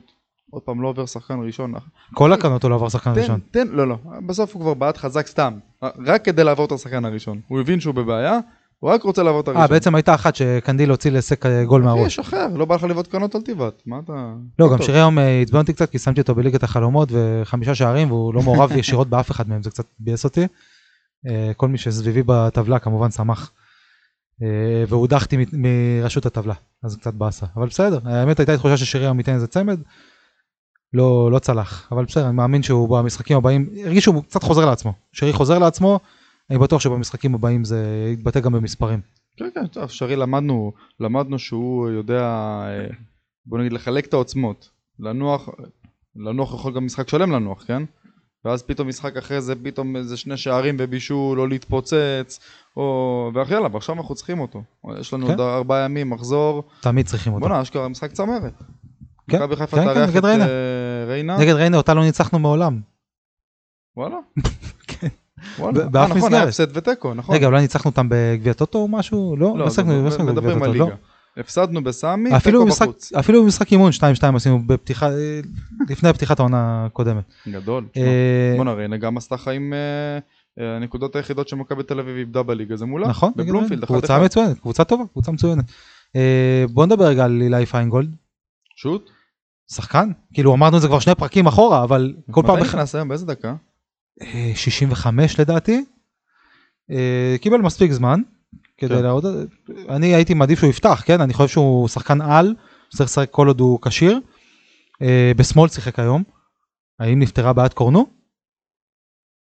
עוד פעם לא עובר שחקן ראשון. כל הקרנות הוא לא עבר שחקן תן, ראשון. תן, לא, לא, בסוף הוא כבר בעט חזק סתם, רק כדי לעבור את השחקן הראשון. הוא הבין שהוא בבעיה, הוא רק רוצה לעבור את הראשון. אה, בעצם הייתה אחת שקנדיל הוציא לסק אה, גול מהראש. יש אחר, לא בא לך לבעוט קרנות על טבעת, מה אתה... לא, גם. שירי היום אה, עצבן אותי קצת, כי שמתי אותו בליגת החלומות וחמישה שערים, והוא לא מעורב [LAUGHS] ישירות באף אחד מהם, זה קצת ביאס אותי. אה, כל מי שסביבי בטבלה כמובן שמח. אה, והודחתי מראשות הטבלה, אז קצת באסה. אבל בסדר, האמת הייתה תחושה ששירי היום ייתן איזה צמד. לא, לא צלח, אבל בסדר, אני מאמין שהוא במשחקים הבאים, הרגיש שהוא קצת חוזר לעצמו. שירי חוזר לעצמו, אני בטוח שבמשחקים הבאים זה יתבטא גם במספרים. כן, כן, טוב, שרי למדנו, למדנו שהוא יודע, אה, בוא נגיד, לחלק את העוצמות. לנוח, לנוח יכול גם משחק שלם לנוח, כן? ואז פתאום משחק אחרי זה, פתאום איזה שני שערים ובישול, או להתפוצץ, או... ואחי יאללה, ועכשיו אנחנו צריכים אותו. יש לנו כן. עוד ארבעה ימים, מחזור, תמיד צריכים אותו. בואנה, אשכרה משחק צמרת. כן, מכבי חיפה כן, כן, תארח נגד את ריינה. אה, ריינה. נגד ריינה אותה לא ניצחנו מעולם. וואלה. [LAUGHS] כן. וואלה. באף אה, נכון, היה מסגרת. הפסד ותיקו, נכון. רגע, אולי ניצחנו אותם בגביע טוטו או משהו? לא, לא, עסקנו לא בגביע מדברים על טוטו, לא? הפסדנו בסמי, אפילו תיקו בחוץ. אפילו במשחק אימון 2-2 עשינו בפתיחה, לפני פתיחת העונה הקודמת. גדול. אה, בואנה ריינה גם עשתה חיים, הנקודות היחידות שמכבי תל אביב איבדה בליגה זה מולה. נכון, בבלומפילד, קבוצה. מצוינת, קבוצה טובה, קבוצה מצוינת. בוא נדבר רגע על אילי פיינגולד, שוט. שחקן, כאילו אמרנו את זה כבר שני פרקים אחורה, אבל כל פעם מתי נכנס היום? באיזה דקה? אה, 65 לדעתי, אה, קיבל מספיק זמן כדי כן. לעוד, אני הייתי מעדיף שהוא יפתח, כן, אני חושב שהוא שחקן על, צריך לשחק כל עוד הוא כשיר, אה, בשמאל שיחק היום, האם נפתרה בעיית קורנו?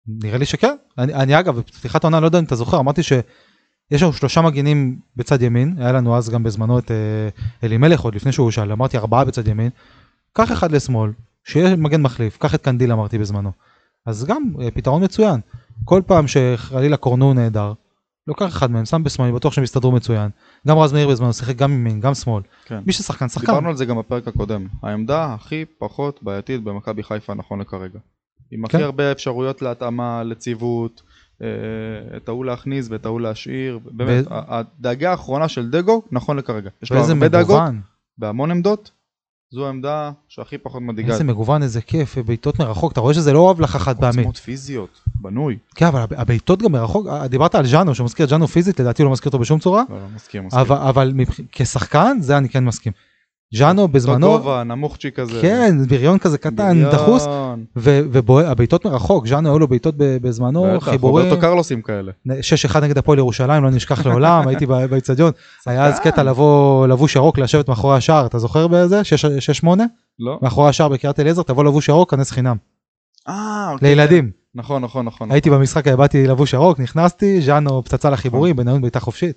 נראה לי שכן, אני, אני אגב בפתיחת העונה לא יודע אם אתה זוכר אמרתי שיש לנו שלושה מגינים בצד ימין. היה לנו אז גם בזמנו את אה, אלימלך עוד לפני שהוא הושאל. אמרתי ארבעה בצד ימין קח אחד לשמאל שיהיה מגן מחליף קח את קנדיל אמרתי בזמנו אז גם אה, פתרון מצוין כל פעם שחלילה קורנו נהדר לוקח אחד מהם שם בשמאל אני בטוח שהם יסתדרו מצוין גם רז מאיר בזמנו שיחק גם ימין גם שמאל כן. מי ששחקן שחקן דיברנו על זה גם בפרק הקודם. העמדה הכי פחות בעייתית במכבי חיפה נכון לכרגע. עם הכי כן. הרבה אפשרויות להתאמה, לציוות, אה, את ההוא להכניס ואת ההוא להשאיר. באמת, ו- הדאגה האחרונה של דגו נכון לכרגע. יש לו הרבה דאגות בהמון עמדות. זו העמדה שהכי פחות מדאיגה. איזה מגוון איזה כיף בעיטות מרחוק אתה רואה שזה לא הבלחה חד פעמית עוצמות פיזיות, בנוי. כן, אבל הב- הבעיטות גם מרחוק, אה, דיברת על ז'אנו, שהוא מזכיר את ז'אנו פיזית, לדעתי הוא לא מזכיר אותו בשום צורה, לא, לא, מסכים, מסכים. אבל, אבל. כשחקן, זה אני כן מסכים. ז'אנו אותו בזמנו, גובה, נמוכצ'י כזה. כן, בריון כזה קטן, בריון. דחוס, והבעיטות מרחוק, ז'אנו היו לו בעיטות בזמנו, בטח, חיבורים, רוברטו קרלוסים כאלה. 6-1 נגד הפועל ירושלים, לא נשכח [LAUGHS] לעולם, הייתי באיצטדיון, היה אז. קטע לבוא לבוש ירוק, לשבת מאחורי השער, אתה זוכר באיזה? 6-8? לא? מאחורי השער בקריית אליעזר, תבוא לבוש ירוק, כנס חינם, אה, אוקיי. לילדים. נכון, נכון, נכון. הייתי במשחק, באתי לבוש ירוק, נכנסתי, ז'אנו פצצה לחיבורים, בניון בעיטה חופשית.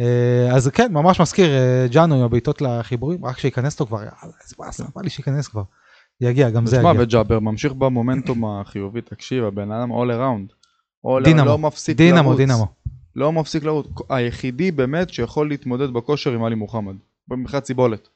אה, אז כן, ממש מזכיר, אה, ג'אנו עם הבעיטות לחיבורים, רק שייכנס לו כבר, יאללה, איזה באסה, בא לי שייכנס כבר. יגיע, גם זה תשמע, יגיע. וג'אבר ממשיך במומנטום החיובי, תקשיב, הבן אדם all around. דינמו, לא מפסיק דינמו, לרוץ. דינמו. לא מפסיק לרוץ. היחידי באמת שיכול להתמודד בכושר עם עלי מוחמד. מבחינת סיבולת.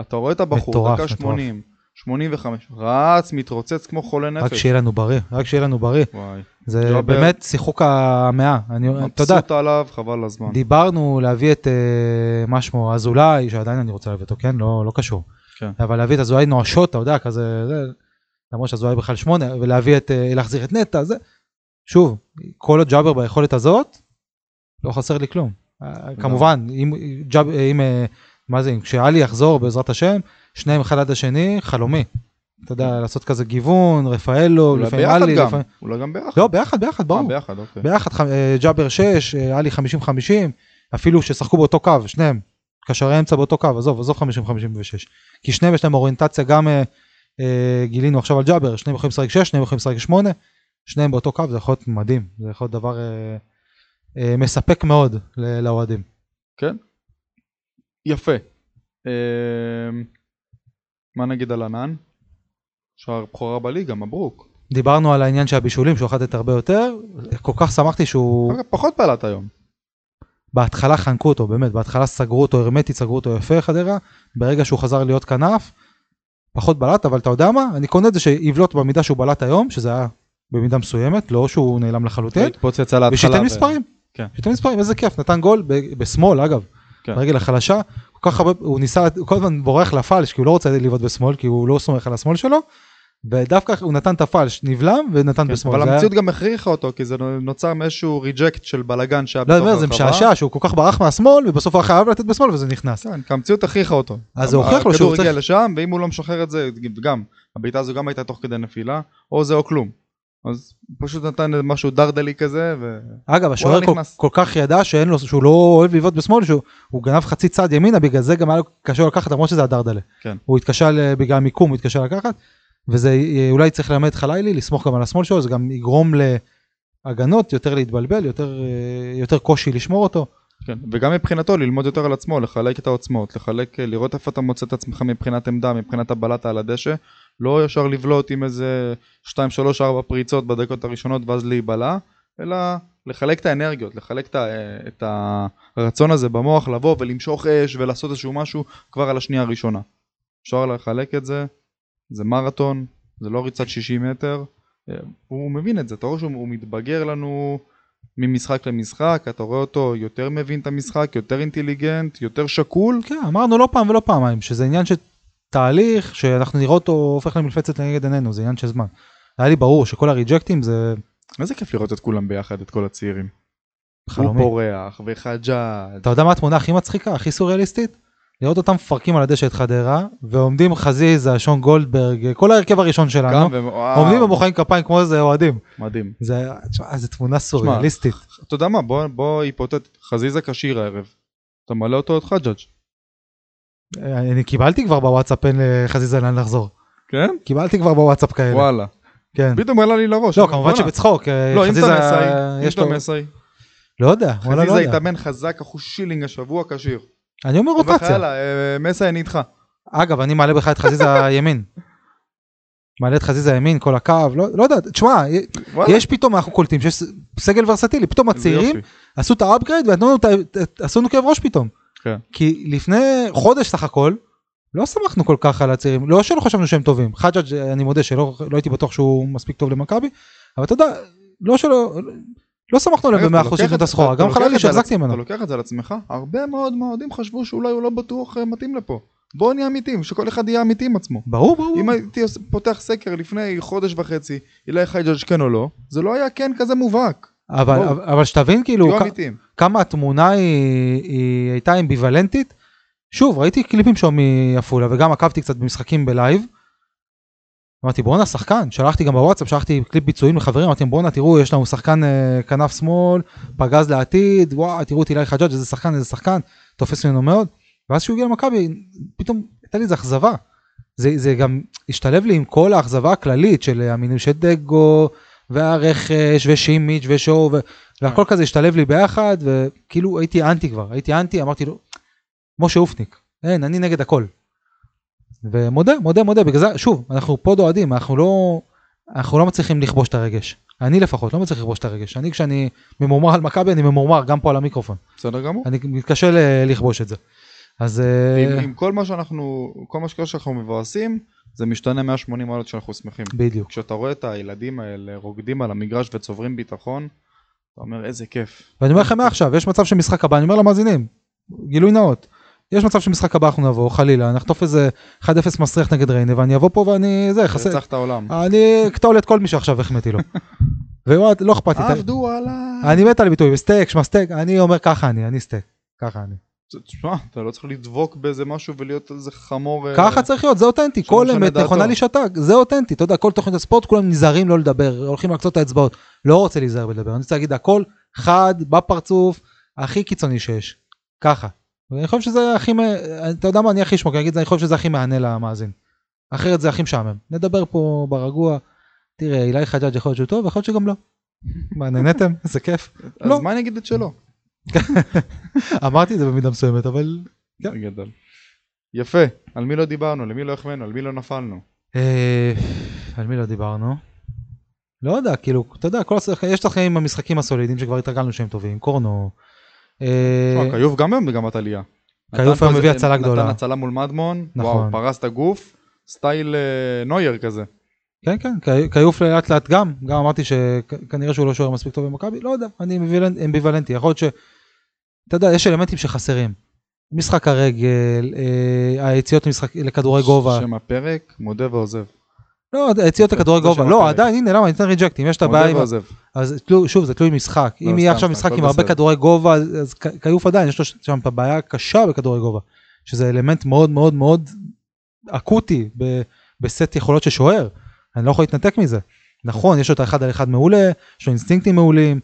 אתה רואה את הבחור, דקה מטורף. 80, 85, רץ, מתרוצץ כמו חולה רק נפש. שיהיה לנו בריא, רק שיהיה לנו בריא. וואי. זה ג'אבר. באמת שיחוק המאה. אני, אתה יודע, מבסוט עליו, חבל על הזמן. דיברנו להביא את אה, מה שמו, אזולאי, שעדיין אני רוצה להביא אותו, כן? לא, לא קשור. כן. אבל להביא את אזולאי נואשות, אתה יודע, כזה, זה, למרות שאזולאי בכלל שמונה, ולהביא את, אה, להחזיר את נטע, זה. שוב, כל עוד ג'אבר ביכולת הזאת, לא חסר לי כלום. אה, כמובן, אם, ג'אב, אה, אם, אה, מה זה, כשאלי יחזור בעזרת השם, שניהם אחד עד השני, חלומי. אתה יודע, לעשות כזה גיוון, רפאלו, לפעמים עלי, גם. לפעמים... אולי גם ביחד. לא, ביחד, ביחד, אה, ברור. ביחד, אוקיי. ביחד, אה, ג'אבר 6, אה, עלי 50-50, אפילו ששחקו באותו קו, שניהם, קשרי אמצע באותו קו, עזוב, עזוב 50-56. כי שניהם יש להם אוריינטציה גם, אה, אה, גילינו עכשיו על ג'אבר, שניהם יכולים לשחק 6, שניהם יכולים לשחק 8, שניהם באותו קו זה יכול להיות מדהים, זה יכול להיות דבר אה, אה, מספק מאוד לאוהדים. כן? יפה. אמ, מה נגיד על ענן? שער בכורה בליגה, מברוק. דיברנו על העניין של הבישולים שהוא יכול לתת הרבה יותר, כל כך שמחתי שהוא פחות בלט היום. בהתחלה חנקו אותו, באמת, בהתחלה סגרו אותו הרמטית, סגרו אותו יפה חדרה, ברגע שהוא חזר להיות כנף, פחות בלט, אבל אתה יודע מה? אני קונה את זה שיבלוט במידה שהוא בלט היום, שזה היה במידה מסוימת, לא שהוא נעלם לחלוטין, התפוצץ על ההתחלה. ושייתן מספרים. כן. שייתן מספרים, איזה כיף, נתן גול ב- בשמאל אגב, כן. ברגל החלשה, כל כך הרבה, הוא ניסה, הוא כל הזמן בורח לפלש, כי הוא לא רוצה לבעוט בשמאל, כי הוא לא סומך על השמאל שלו, ודווקא הוא נתן את הפלש, נבלם ונתן כן, בשמאל. אבל זה היה- המציאות גם הכריחה אותו, כי זה נוצר מאיזשהו ריג'קט של בלאגן שהיה לא, בתוך זה הרחבה. משעשע שהוא כל כך ברח מהשמאל, ובסוף הוא חייב לתת בשמאל וזה נכנס. כן, כי המציאות הכריחה אותו. אז זה הוכיח לו שהוא הכדור צריך- הגיע לשם, ואם הוא לא משחרר את זה, גם, הבעיטה הזו גם הייתה תוך כדי נפילה, או זה או כלום. אז פשוט נתן משהו דרדלי כזה, ו... אגב, השוער כל. כל כך ידע שאין לו, שהוא לא אוהב לבעוט בשמאל, שהוא הוא גנב חצי צד ימינה, בגלל זה גם היה לו קשה לקחת, למרות שזה הדרדלה. כן. הוא התקשה, בגלל המיקום, הוא התקשה לקחת, וזה אה, אולי צריך ללמד חלילי, לסמוך גם על השמאל שלו, זה גם יגרום להגנות, יותר להתבלבל, יותר, אה, יותר קושי לשמור אותו. כן, וגם מבחינתו ללמוד יותר על עצמו, לחלק את העוצמות, לחלק, לראות איפה אתה מוצא את עצמך מבחינת עמדה, מבחינת הבלטה על הדשא, לא ישר לבלוט עם איזה 2, 3, 4 פריצות בדקות הראשונות ואז להיבלע, אלא לחלק את האנרגיות, לחלק את, את הרצון הזה במוח לבוא ולמשוך אש ולעשות איזשהו משהו כבר על השנייה הראשונה. אפשר לחלק את זה, זה מרתון, זה לא ריצת 60 מטר, אה, הוא מבין את זה, אתה רואה שהוא מתבגר לנו ממשחק למשחק, אתה רואה אותו יותר מבין את המשחק, יותר אינטליגנט, יותר שקול. כן, אמרנו לא פעם ולא פעמיים, שזה עניין של תהליך, שאנחנו נראה אותו הופך למפלצת לנגד עינינו, זה עניין של זמן. היה לי ברור שכל הריג'קטים זה איזה כיף לראות את כולם ביחד, את כל הצעירים. הוא חלומי. פורח וחג'אג'. אתה יודע מה התמונה הכי מצחיקה, הכי סוריאליסטית? לראות אותם מפרקים על הדשא את חדרה, ועומדים חזיזה, שון גולדברג, כל ההרכב הראשון שלנו, ו- עומדים ומוחאים כפיים כמו איזה אוהדים. מדהים. זה, תשמע, זו תמונה סוריאליסטית. אתה יודע מה, בוא, בוא היפותט, חזיזה כשיר הערב. אתה מלא אותו את חג'אג'. אני קיבלתי כבר בוואטסאפ אין לחזיזה לאן לחזור. כן? קיבלתי כבר בוואטסאפ כאלה. וואלה. כן. פתאום עלה לי לראש. לא, כמובן. שבצחוק, אה, לא, אם אתה חזיזה, מסי, יש אם אתה מסי. לא יודע, וואלה לא חזיזה יודע. התאמן חזק, אחוז שילינג השבוע כשיר. אני אומר רוטציה. יאללה, אה, מסי אני איתך. אגב, אני מעלה בכלל את חזיזה [LAUGHS] ימין. מעלה את חזיזה ימין, כל הקו, לא לא יודע, תשמע, יש פתאום, אנחנו קולטים שיש סגל ורסטילי, פתאום הצעירים. עשו את ה upgrade ונתנו לנו, את ה- את- עשו לנו כאב ראש פתאום. כן. כי לפני חודש סך הכל, לא שמחנו כל כך על הצעירים, לא שלא חשבנו שהם טובים, חג'אג' אני מודה שלא לא הייתי בטוח שהוא מספיק טוב למכבי, אבל אתה יודע, לא שלא, לא שמחנו עליהם במאה אחוז שיקנו את הסחורה, גם חלילי שהחזקתי ממנו. אתה לוקח את זה על עצמך, הרבה מאוד מהאוהדים חשבו שאולי הוא לא בטוח אה, מתאים לפה. בואו נהיה אמיתיים, שכל אחד יהיה אמיתי עם עצמו. ברור, ברור. אם הייתי פותח סקר לפני חודש וחצי, אילי חג'אג' כן או לא, זה לא היה כן כזה מובהק. אבל בואו. אבל- שתבין כאילו כ-. כמה התמונה היא, היא הייתה אמביוולנטית. שוב ראיתי קליפים שלו מעפולה וגם עקבתי קצת במשחקים בלייב. אמרתי בואנה שחקן שלחתי גם בוואטסאפ שלחתי קליפ ביצועים לחברים אמרתי בואנה תראו יש לנו שחקן אה, כנף שמאל פגז לעתיד וואו תראו את אילי חג'אג' איזה שחקן איזה שחקן תופס ממנו מאוד. ואז כשהוא הגיע למכבי פתאום הייתה לי איזה אכזבה. זה, זה גם השתלב לי עם כל האכזבה הכללית של המינוי של דגו והרכש ושימיץ' ושואו ו... והכל כזה השתלב לי ביחד וכאילו הייתי אנטי כבר הייתי אנטי אמרתי לו משה אופניק אין אני נגד הכל. ומודה מודה מודה בגלל זה שוב אנחנו פה דועדים אנחנו לא אנחנו לא מצליחים לכבוש את הרגש אני לפחות לא מצליח לכבוש את הרגש אני כשאני ממורמר על מכבי אני ממורמר גם פה על המיקרופון בסדר גמור. אני מתקשה לכבוש את זה. אז אה, עם- עם כל מה שאנחנו, כל מה שקורה שאנחנו מבואסים, זה משתנה 180 מעלות שאנחנו שמחים. בדיוק כשאתה רואה את הילדים האלה רוקדים על המגרש וצוברים ביטחון, אתה אומר איזה כיף. ואני אומר לכם מעכשיו יש מצב שמשחק הבא אני אומר למאזינים גילוי נאות. יש מצב שמשחק הבא אנחנו נבוא חלילה נחטוף איזה 1-0 מסריח נגד ריינה ואני אבוא פה ואני זה חסר רצח את העולם. אני אקטול את כל מי שעכשיו החמאתי לו. [LAUGHS] וואט לא אכפת לי. עבדו עליי. אני מת על ביטוי סטייק שמע סטייק אני אומר ככה אני אני סטייק ככה אני. תשמע, אתה לא צריך לדבוק באיזה משהו ולהיות איזה חמור. אה, ככה צריך להיות זה אותנטי שלא כל אמת. נכונה לי שתק זה אותנטי אתה יודע כל תוכנית הספורט כולם נזהרים לא לדבר הולכים להקצות את האצבעות לא רוצה להיזהר בלדבר אני רוצה להגיד הכל חד בפרצוף הכי קיצוני שיש ככה. ואני חושב שזה הכי אתה יודע מה אני הכי שמוק אני אגיד אני חושב שזה הכי מהנה למאזין. אחרת זה הכי משעמם נדבר פה ברגוע תראה, אילי חג'אג' יכול להיות שהוא טוב, יכול להיות שגם לא. מה, נהניתם? איזה [LAUGHS] כיף. אז לא. מה אני אגיד את שלו? [LAUGHS] אמרתי את זה במידה מסוימת, אבל... כן. גדול. יפה, על מי לא דיברנו, למי לא החמאנו, על מי לא נפלנו. אה, על מי לא דיברנו? לא יודע, כאילו, אתה יודע, כל השחק- יש שחקנים במשחקים הסולידיים שכבר התרגלנו שהם טובים, קורנו. אה, תשמע, כיוף גם היום במגמת עלייה. כיוף היום מביא הצלה גדולה. נתן הצלה מול מדמון, נכון. וואו, פרס את הגוף, סטייל אה, נוייר כזה. כן, כן, כיוף לאט לאט גם, גם אמרתי שכנראה שהוא לא שוער מספיק טוב במכבי, לא יודע, אני אמביוולנט- אמביוולנטי, יכול להיות ש... אתה יודע, יש אלמנטים שחסרים. משחק הרגל, אה, היציאות למשחק- לכדורי גובה, שם הפרק, מודה ועוזב. לא, היציאות לכדורי גובה, לא. עדיין, הנה, למה, אני אתן ריג'קטים, יש את הבעיה מודה עם... אז תלוי- שוב, זה תלוי משחק. לא, אם יהיה עכשיו משחק עם הרבה. כדורי גובה, אז כיוף עדיין, יש לו שם את הבעיה הקשה בכדורי גובה, שזה אלמנט מאוד מאוד מאוד אקוטי בסט יכולות של שוער. אני לא יכול להתנתק מזה. נכון, יש לו את האחד על אחד מעולה, יש לו אינסטינקטים מעולים,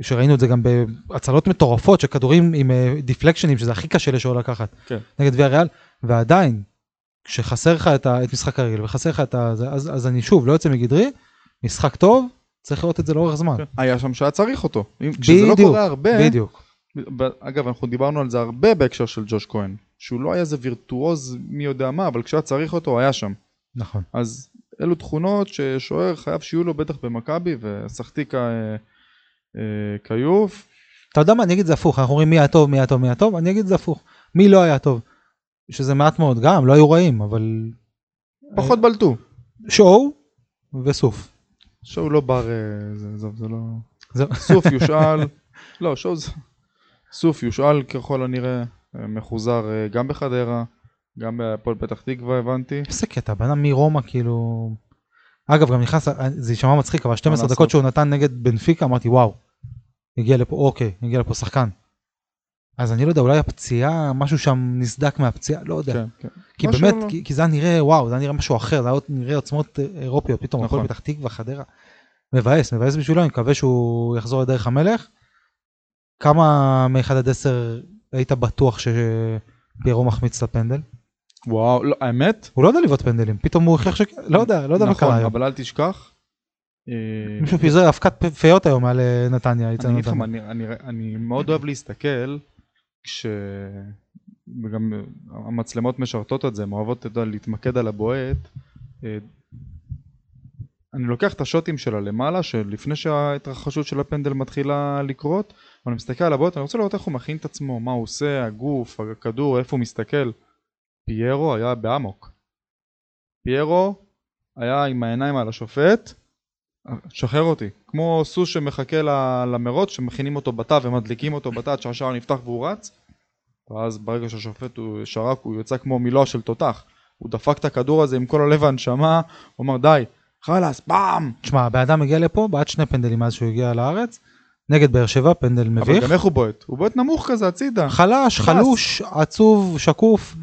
שראינו את זה גם בהצלות מטורפות של כדורים עם דיפלקשנים, שזה הכי קשה לשוער לקחת, כן. נגד ויה ריאל, ועדיין, כשחסר לך את, ה- את משחק הרגל וחסר לך את ה... אז, אז אני שוב לא יוצא מגדרי, משחק טוב, צריך לראות את זה לאורך זמן. כן. היה שם שהיה צריך אותו. אם- כשזה לא בדיוק, קורה הרבה, בדיוק. אגב אנחנו דיברנו על זה הרבה בהקשר של ג'וש כהן, שהוא לא היה איזה וירטואוז מי יודע מה, אבל כשהיה צריך אותו היה שם. נכון. אז אלו תכונות ששוער חייב שיהיו לו בטח במכבי וסחטיקה אה, אה, כיוף. אתה יודע מה, אני אגיד זה הפוך, אנחנו אומרים מי היה טוב, מי היה טוב, מי היה טוב, אני אגיד זה הפוך. מי לא היה טוב? שזה מעט מאוד, גם, לא היו רעים, אבל... פחות בלטו. שואו וסוף. שואו לא בר, אה, זה, זה, זה לא... זהו. סוף [LAUGHS] יושאל, לא שואו זה... סוף יושאל ככל הנראה, אה, מחוזר אה, גם בחדרה, גם בהפועל פתח תקווה הבנתי. איזה קטע, בן אדם מרומא כאילו... אגב, גם נכנס, זה יישמע מצחיק, אבל 12 לעשות? דקות שהוא נתן נגד בנפיקה, אמרתי וואו, הגיע לפה, אוקיי, הגיע לפה שחקן. אז אני לא יודע, אולי הפציעה, משהו שם נסדק מהפציעה, לא יודע. כן, כן. כי באמת, לא- כי, כי זה היה נראה, וואו, זה היה נראה משהו אחר, זה היה נראה עוצמות אה, אירופיות, פתאום נכון. הפועל פתח תקווה, חדרה. מבאס, מבאס בשבילו, אני מקווה שהוא יחזור לדרך המלך. כמה מ-1 עד 10 היית בטוח שפיירו מחמיץ את הפנדל? וואו, לא, האמת, הוא לא יודע לבעוט פנדלים, פתאום הוא הוכיח ש... לא יודע, לא יודע מה נכון, קרה היום. אבל אל תשכח. אה, מישהו פיזר אבקת פיות היום על אה, נתניה, אני אגיד לך. מה, אני, מאוד אוהב להסתכל כש... וגם המצלמות משרתות את זה, הן אוהבות להתמקד על הבועט. אה, אני לוקח את השוטים שלה למעלה, שלפני שההתרחשות של הפנדל מתחילה לקרות, ואני מסתכל על הבועט, אני רוצה לראות איך הוא מכין את עצמו, מה הוא עושה, הגוף, הכדור, איפה הוא מסתכל. פיירו היה באמוק. פיירו היה עם העיניים על השופט, שחרר אותי. כמו סוס שמחכה למרוץ, שמכינים אותו בתא ומדליקים אותו בתא עד שהשער נפתח והוא רץ. ואז ברגע שהשופט הוא שרק, הוא יצא כמו מילוע של תותח. הוא דפק את הכדור הזה עם כל הלב והנשמה, הוא אמר די, חלאס, פעם! תשמע, הבן אדם הגיע לפה, בעט שני פנדלים מאז שהוא הגיע לארץ, נגד באר שבע, פנדל אבל מביך. גם איך הוא בועט? הוא בועט נמוך כזה הצידה. חלש, חלוש, עצוב, שקוף.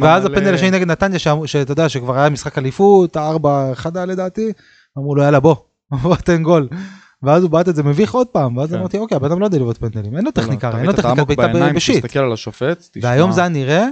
ואז הפנדל השני נגד נתניה, שאתה יודע, שכבר היה משחק אליפות, ארבע, חדה לדעתי, אמרו לו יאללה בוא, [LAUGHS] בוא תן גול. ואז הוא בעט את זה מביך עוד פעם, ואז כן. אמרתי אוקיי, הבן אדם לא יודע לבעוט פנדלים, אין לו טכניקה, אתה אין לו העמוק בעיטה בשיט. והיום זה היה נראה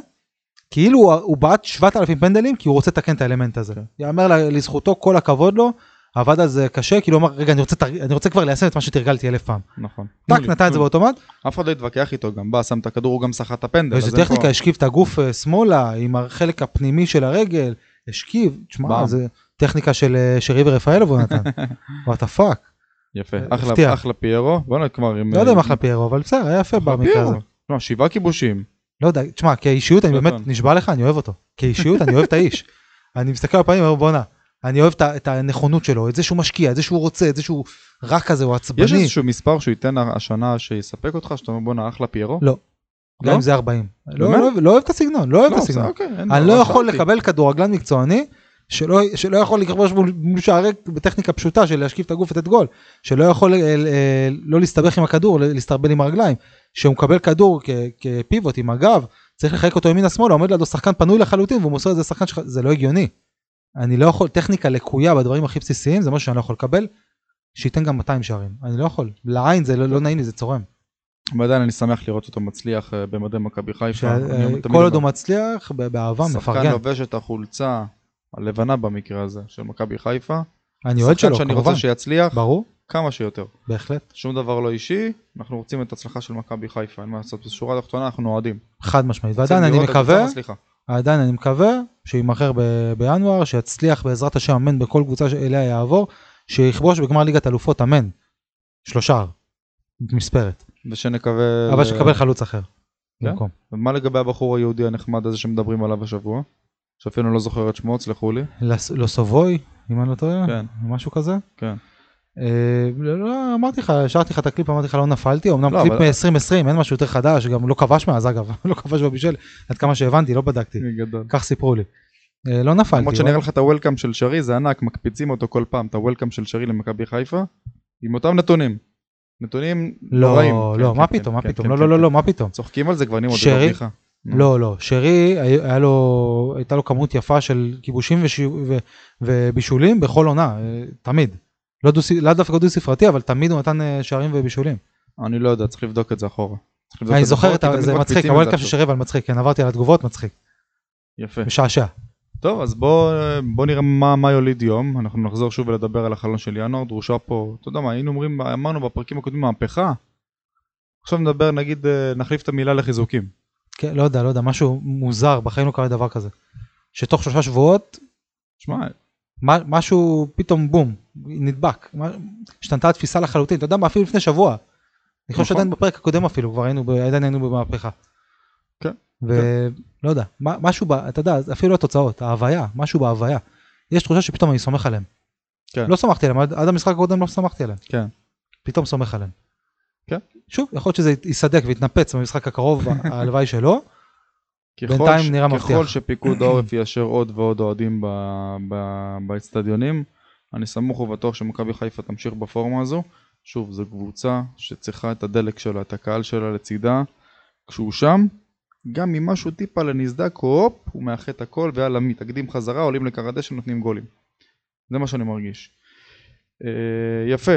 כאילו הוא- בעט 7,000 פנדלים כי הוא רוצה לתקן את האלמנט הזה. כן. יאמר לזכותו כל הכבוד לו, עבד על זה קשה, כאילו אמר רגע אני רוצה אני רוצה כבר ליישם את מה שתרגלתי אלף פעם. נכון. טאק נתן את זה. באוטומט, אף אחד לא התווכח איתו, גם בא, שם את הכדור, הוא גם סחט את הפנדל. אין טכניקה, השכיב את הגוף אה, שמאלה עם החלק הפנימי של הרגל, השכיב, תשמע. זה טכניקה של אה, של ריבר רפאלוב הוא נתן, [LAUGHS] what the fuck, יפה, אה, אחלה. אחלה פיירו. בוא'נה כבר עם... לא יודע אם אחלה פיירו, אבל בסדר, היה יפה במקרה הזה. לא, שבעה כיבושים. לא יודע, תשמע, כאישיות אני באמת. נשבע לך, אני אוהב אותו. כאישיות אני אוהב את האיש. [LAUGHS] אני מסתכל על הפנים ואומר בואנה, אני אוהב את הנכונות שלו, את זה שהוא משקיע, את זה שהוא רוצה, את זה שהוא רק כזה, הוא עצבני. יש איזשהו מספר שהוא ייתן השנה שיספק אותך, שאתה אומר בואנה אחלה פיירו? לא. גם לא? אם זה 40. לא? לא אוהב- לא אוהב את הסגנון, לא אוהב את הסגנון. אוקיי, אני לא יכול. לקבל כדורגלן מקצועני שלא, שלא יכול לכבוש מול מול שער ריק בטכניקה פשוטה של להשקיף את הגוף ולתת גול, שלא יכול אה, אה, לא להסתבך עם הכדור, להסתרבל עם הרגליים, שהוא מקבל כדור כ- כפיבוט עם הגב, צריך לחלק אותו ימינה שמאלה, עומד לידו שחקן פנוי לחלוטין והוא מוסר את זה לשחקן שלך, זה לא הגיוני. אני לא יכול, טכניקה לקויה בדברים הכי בסיסיים זה משהו שאני לא יכול לקבל, שייתן גם 200 שערים, אני לא יכול, לעין זה לא, לא נעים לי, זה צורם. ועדיין אני שמח לראות אותו מצליח אה, במדי מכבי חיפה. אה, כל עוד הוא מצליח, באהבה, שחקן מפרגן. לובש את החולצה הלבנה במקרה הזה של מכבי חיפה. אני אוהד שלו, שחקן שאני כמובן. רוצה שיצליח ברור, כמה שיותר. בהחלט. שום דבר לא אישי, אנחנו רוצים את ההצלחה של מכבי חיפה, אין מה לעשות, בשורה התחתונה אנחנו אוהדים. חד משמעית. ועדיין אני מקווה. עדיין אני מקווה שיימכר ב- בינואר, שיצליח בעזרת השם אמן בכל קבוצה שאליה יעבור, שיכבוש בגמר ליגת אלופות אמן. שלושה. מספרת. ושנקווה... אבל שיקבל חלוץ אחר. כן? במקום. ומה לגבי הבחור היהודי הנחמד הזה שמדברים עליו השבוע? שאפילו לא זוכר את שמו, סלחו לי. לס- לוסובוי, אם אני לא טועה, כן. משהו כזה. כן. אה, לא, לא, אמרתי לך, השארתי לך את הקליפ, אמרתי לך לא נפלתי, אמנם לא, קליפ אבל- מ-2020, אין משהו יותר חדש, גם לא כבש מאז אגב, [LAUGHS] לא כבש בבישל, עד כמה שהבנתי, לא בדקתי. כך סיפרו לי. אה, לא נפלתי. למרות שנראה לך את הוולקאם של שרי זה ענק, מקפיצים אותו כל פעם, את הוולקאם של שרי למכבי חיפה, עם אותם נתונים. נתונים לא, נוראים. לא, כן, מה כן, פתאום, מה כן, פתאום, לא, לא, לא. לא, מה פתאום. צוחקים על זה כבר, עוד שרי? לא, לא, שרי, היה היה לו, הייתה לו כמות יפה של כיבושים ובישולים בכל עונה, אה, תמיד. לא דו- לאו דווקא דו ספרתי, אבל תמיד הוא נתן אה, שערים ובישולים. אני לא יודע, צריך לבדוק את זה אחורה. אני זוכר זה מצחיק, הוולקאפ זה של שרי אבל מצחיק, כן, עברתי על התגובות, מצחיק. יפה. משעשע. טוב, אז בוא, בוא נראה מה, מה יוליד יום. אנחנו נחזור שוב ולדבר על החלון של ינואר. דרושה פה, אתה יודע מה, היינו אומרים, אמרנו בפרקים הקודמים מהפכה. עכשיו נדבר, נגיד, אה, נחליף את המילה לחיזוקים. כן, לא יודע, לא יודע, משהו מוזר, בחיים לא קרה דבר כזה. שתוך שלושה שבועות, שמע, משהו פתאום בום, נדבק. השתנתה התפיסה לחלוטין, אתה יודע מה, אפילו לפני שבוע. אני חושב נכון. שעדיין בפרק הקודם אפילו, כבר היינו, עדיין היינו במהפכה. כן, ולא יודע, מה- משהו, ב- אתה יודע, אפילו לא התוצאות, ההוויה, משהו בהוויה. יש תחושה שפתאום אני סומך עליהם. כן. לא סמכתי עליהם, עד עד המשחק הקודם לא סמכתי עליהם. כן. פתאום סומך עליהם. כן. שוב, יכול להיות שזה יסדק ויתנפץ במשחק הקרוב, [LAUGHS] הלוואי שלא. ככל בינתיים ש- נראה ככל מבטיח. שפיקוד העורף יאשר עוד ועוד אוהדים ב- ב- באצטדיונים, אני סמוך ובטוח שמכבי חיפה תמשיך בפורמה הזו. שוב, זו קבוצה שצריכה את הדלק שלה, את הקהל שלה לצידה. כשהוא שם, גם אם משהו טיפה נסדק, הופ, הוא מאחד את הכל, ויאללה, מתאגדים חזרה, עולים לכר הדשא, נותנים גולים. זה מה שאני מרגיש. אה, יפה.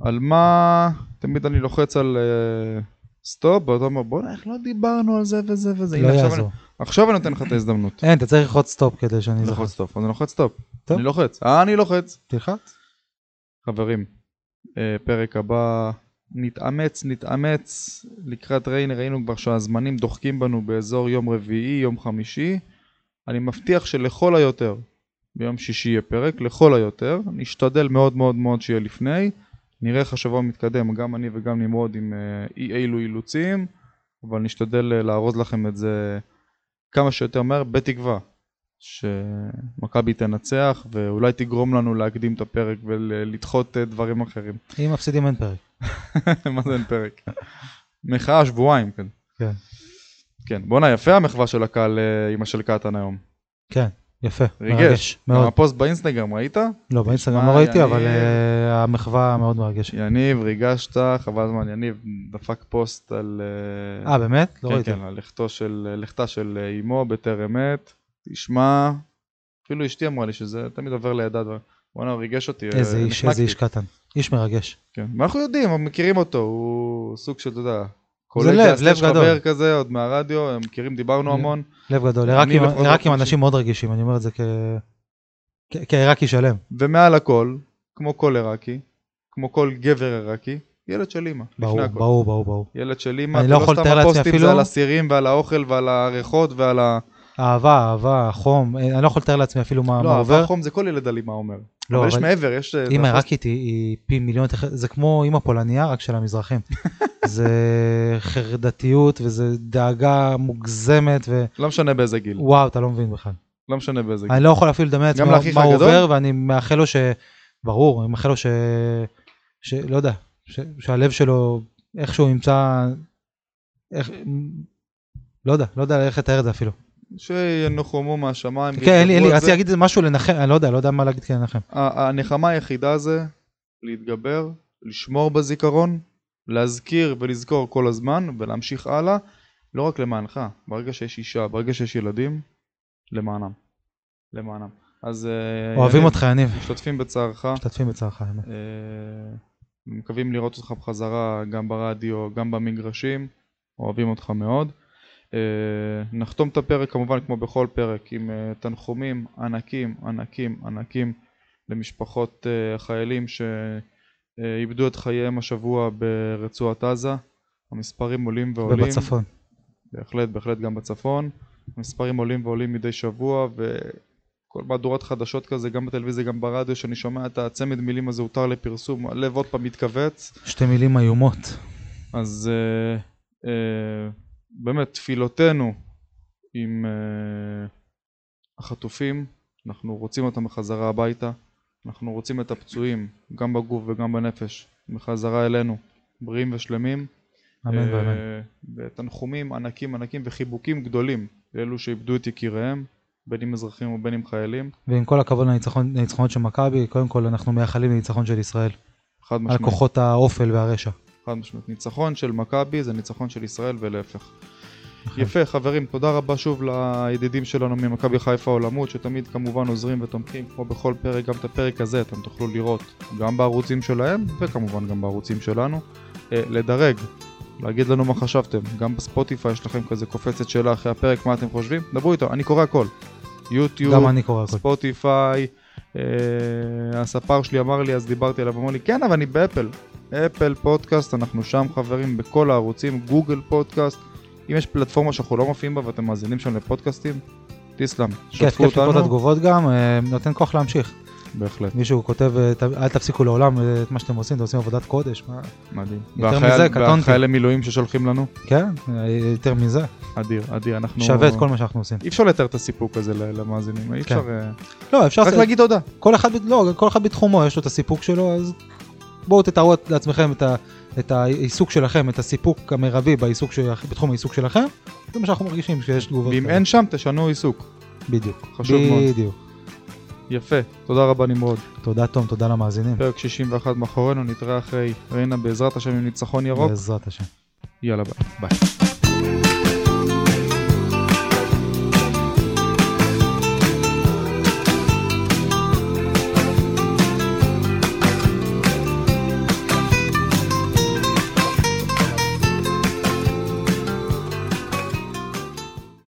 על מה, תמיד אני לוחץ על אה, stop, ואתה אומר, בוא'נה, איך לא דיברנו על זה וזה וזה. לא יעזור. עכשיו אני נותן לך את ההזדמנות. אין, אתה צריך ללחוץ stop כדי שאני. לוחץ stop, אז אני לוחץ stop. טוב. אני לוחץ, אה, אני לוחץ. תלחץ. חברים, אה, פרק הבא, נתאמץ, נתאמץ לקראת ריינה, ראינו כבר שהזמנים דוחקים בנו באזור יום רביעי, יום חמישי. אני מבטיח שלכל היותר, ביום שישי יהיה פרק, לכל היותר. נשתדל מאוד מאוד מאוד שיהיה לפני. נראה איך השבוע מתקדם, גם אני וגם נמרוד עם אה, אי אילו אילוצים, אבל נשתדל אה, לארוז לכם את זה כמה שיותר מהר, בתקווה שמכבי תנצח ואולי תגרום לנו להקדים את הפרק ולדחות אה, דברים אחרים. אם מפסידים אין פרק. [LAUGHS] מה זה אין פרק? מחאה שבועיים, כן. כן. כן, בואנה יפה המחווה של הקהל אה, עם השל קטן היום. כן, יפה. מרגש. מאוד. הפוסט באינסטגרם, ראית? לא, באינסטגרם לא ראיתי. אבל אה, המחווה מאוד מרגשת. יניב, ריגשת, חבל הזמן, יניב דפק פוסט על... אה, באמת? לא כן, ראיתי. כן, על לכתו של, לכתה של אמו בטרם עת. תשמע, אפילו אשתי אמרה לי שזה תמיד עובר לידה. דבר. בואנה, הוא ריגש אותי. אה, איזה איש. איזה איש קטן. איש מרגש. כן, ואנחנו יודעים, אנחנו מכירים אותו, הוא סוג של, אתה יודע, לב, קולגה, לב גדול. חבר כזה, עוד מהרדיו, הם מכירים, דיברנו לב. המון. לב גדול. עיראקים באופן אנשים מאוד רגישים, אני אומר את זה כעיראקי שלם. ומעל הכל, כמו כל עיראקי, כמו כל גבר עיראקי, ילד של אימא. לפני ברור, הכל. ברור, ברור, ברור. ילד של אימא, אני לא יכול סתם לתאר לעצמי הפוסטים, אפילו- זה על הסירים ועל האוכל ועל הריחות ועל ה... אהבה, אהבה, חום, אה, אני לא יכול לתאר לעצמי אפילו מה לא, מה אהבה עובר. חום זה כל ילד על אימא אומר. לא, אבל יש אבל מעבר, יש... אה, אימא עיראקית היא- היא פי מיליון, זה כמו אימא פולניה, רק של המזרחים. [LAUGHS] זה חרדתיות וזה דאגה מוגזמת, לא משנה באיזה גיל. ווואו, אתה לא מבין בכלל. לא משנה באיזה גיל. אני לא יכול אפילו לדמיין לעצמי מה- הוא הגדול? עובר, ואני מאחל לו ש... ברור, אני מאחל לו ש... ש... לא יודע, ש... שהלב שלו איכשהו ימצא... איך... לא יודע, לא יודע איך לתאר את זה אפילו. שינוחמו מהשמיים. כן, אין לי, אין לי, ויתגברו את רציתי. להגיד משהו לנחם, אני לא יודע, לא יודע מה להגיד כדי לנחם. ה- הנחמה היחידה זה להתגבר, לשמור בזיכרון, להזכיר ולזכור כל הזמן ולהמשיך הלאה, לא רק למענך, ברגע שיש אישה, ברגע שיש ילדים, למענם. למענם. אז אה, אוהבים אותך, יניב. משתתפים בצערך, משתתפים בצערך, האמת. אה, מקווים לראות אותך בחזרה גם ברדיו, גם במגרשים, אוהבים אותך מאוד. אה, נחתום את הפרק כמובן כמו בכל פרק עם אה, תנחומים ענקים ענקים ענקים למשפחות אה, החיילים שאיבדו את חייהם השבוע ברצועת עזה. המספרים עולים ועולים. ובצפון. בהחלט, בהחלט גם בצפון. המספרים עולים ועולים מדי שבוע, וכל מהדורת חדשות כזה, גם בטלוויזיה, גם ברדיו, שאני שומע את הצמד מילים הזה הותר לפרסום, הלב עוד פעם מתכווץ. שתי מילים איומות. אז אה, אה, באמת, תפילותינו עם אה, החטופים, אנחנו רוצים אותם בחזרה הביתה, אנחנו רוצים את הפצועים, גם בגוף וגם בנפש, בחזרה אלינו, בריאים ושלמים. אמן אה, ואמן. ותנחומים ענקים ענקים וחיבוקים גדולים לאלו שאיבדו את יקיריהם, בין אם אזרחים ובין אם חיילים, ועם כל הכבוד לניצחונות של מכבי, קודם כל אנחנו מייחלים לניצחון של ישראל. חד על משמעית. כוחות האופל והרשע. חד משמעית. ניצחון של מכבי זה ניצחון של ישראל ולהפך. נכון. יפה חברים, תודה רבה שוב לידידים שלנו ממכבי חיפה העולמות שתמיד כמובן עוזרים ותומכים כמו בכל פרק, גם את הפרק הזה אתם תוכלו לראות גם בערוצים שלהם וכמובן גם בערוצים שלנו. אה, לדרג, להגיד לנו מה חשבתם, גם בספוטיפיי יש לכם כזה קופצת שאלה אחרי הפרק מה אתם חושבים, דברו איתו, אני קורא הכל. יוטיוב. ספוטיפיי, אה, הספר שלי אמר לי, אז דיברתי עליו, אמר לי, כן, אבל אני באפל. אפל פודקאסט, אנחנו שם חברים בכל הערוצים, גוגל פודקאסט. אם יש פלטפורמה שאנחנו לא מופיעים בה ואתם מאזינים שם לפודקאסטים, תסלם, כיף, שתפו כיף לקרוא את אותנו. התגובות גם, אה, נותן כוח להמשיך. בהחלט, מישהו כותב, אה, אל תפסיקו לעולם אה, את מה שאתם עושים, אתם עושים עבודת קודש. מה- מדהים. יותר והחייל- מזה, קטונתי. והחיילי מילואים ששולחים לנו, כן, אה, יותר מזה. אדיר, אדיר, אנחנו... שווה את כל מה שאנחנו עושים. אי אפשר לתאר את הסיפוק הזה למאזינים, אי אפשר... אה, לא, אפשר... רק להגיד תודה. כל אחד, לא, כל אחד בתחומו, יש לו את הסיפוק שלו, אז בואו תתארו לעצמכם את, ה, את העיסוק שלכם, את הסיפוק המרבי בעיסוק של, בתחום העיסוק שלכם, זה מה שאנחנו מרגישים כשיש תגובות. ואם. אין שם, תשנו עיסוק. בדיוק. חשוב מאוד. בדיוק. יפה, תודה רבה נמרוד. תודה תום, תודה למאזינים. פרק 61 מאחורינו, נתראה אחרי ריינה בעזרת השם עם ניצחון ירוק. בעזרת השם. יאללה ביי. ביי.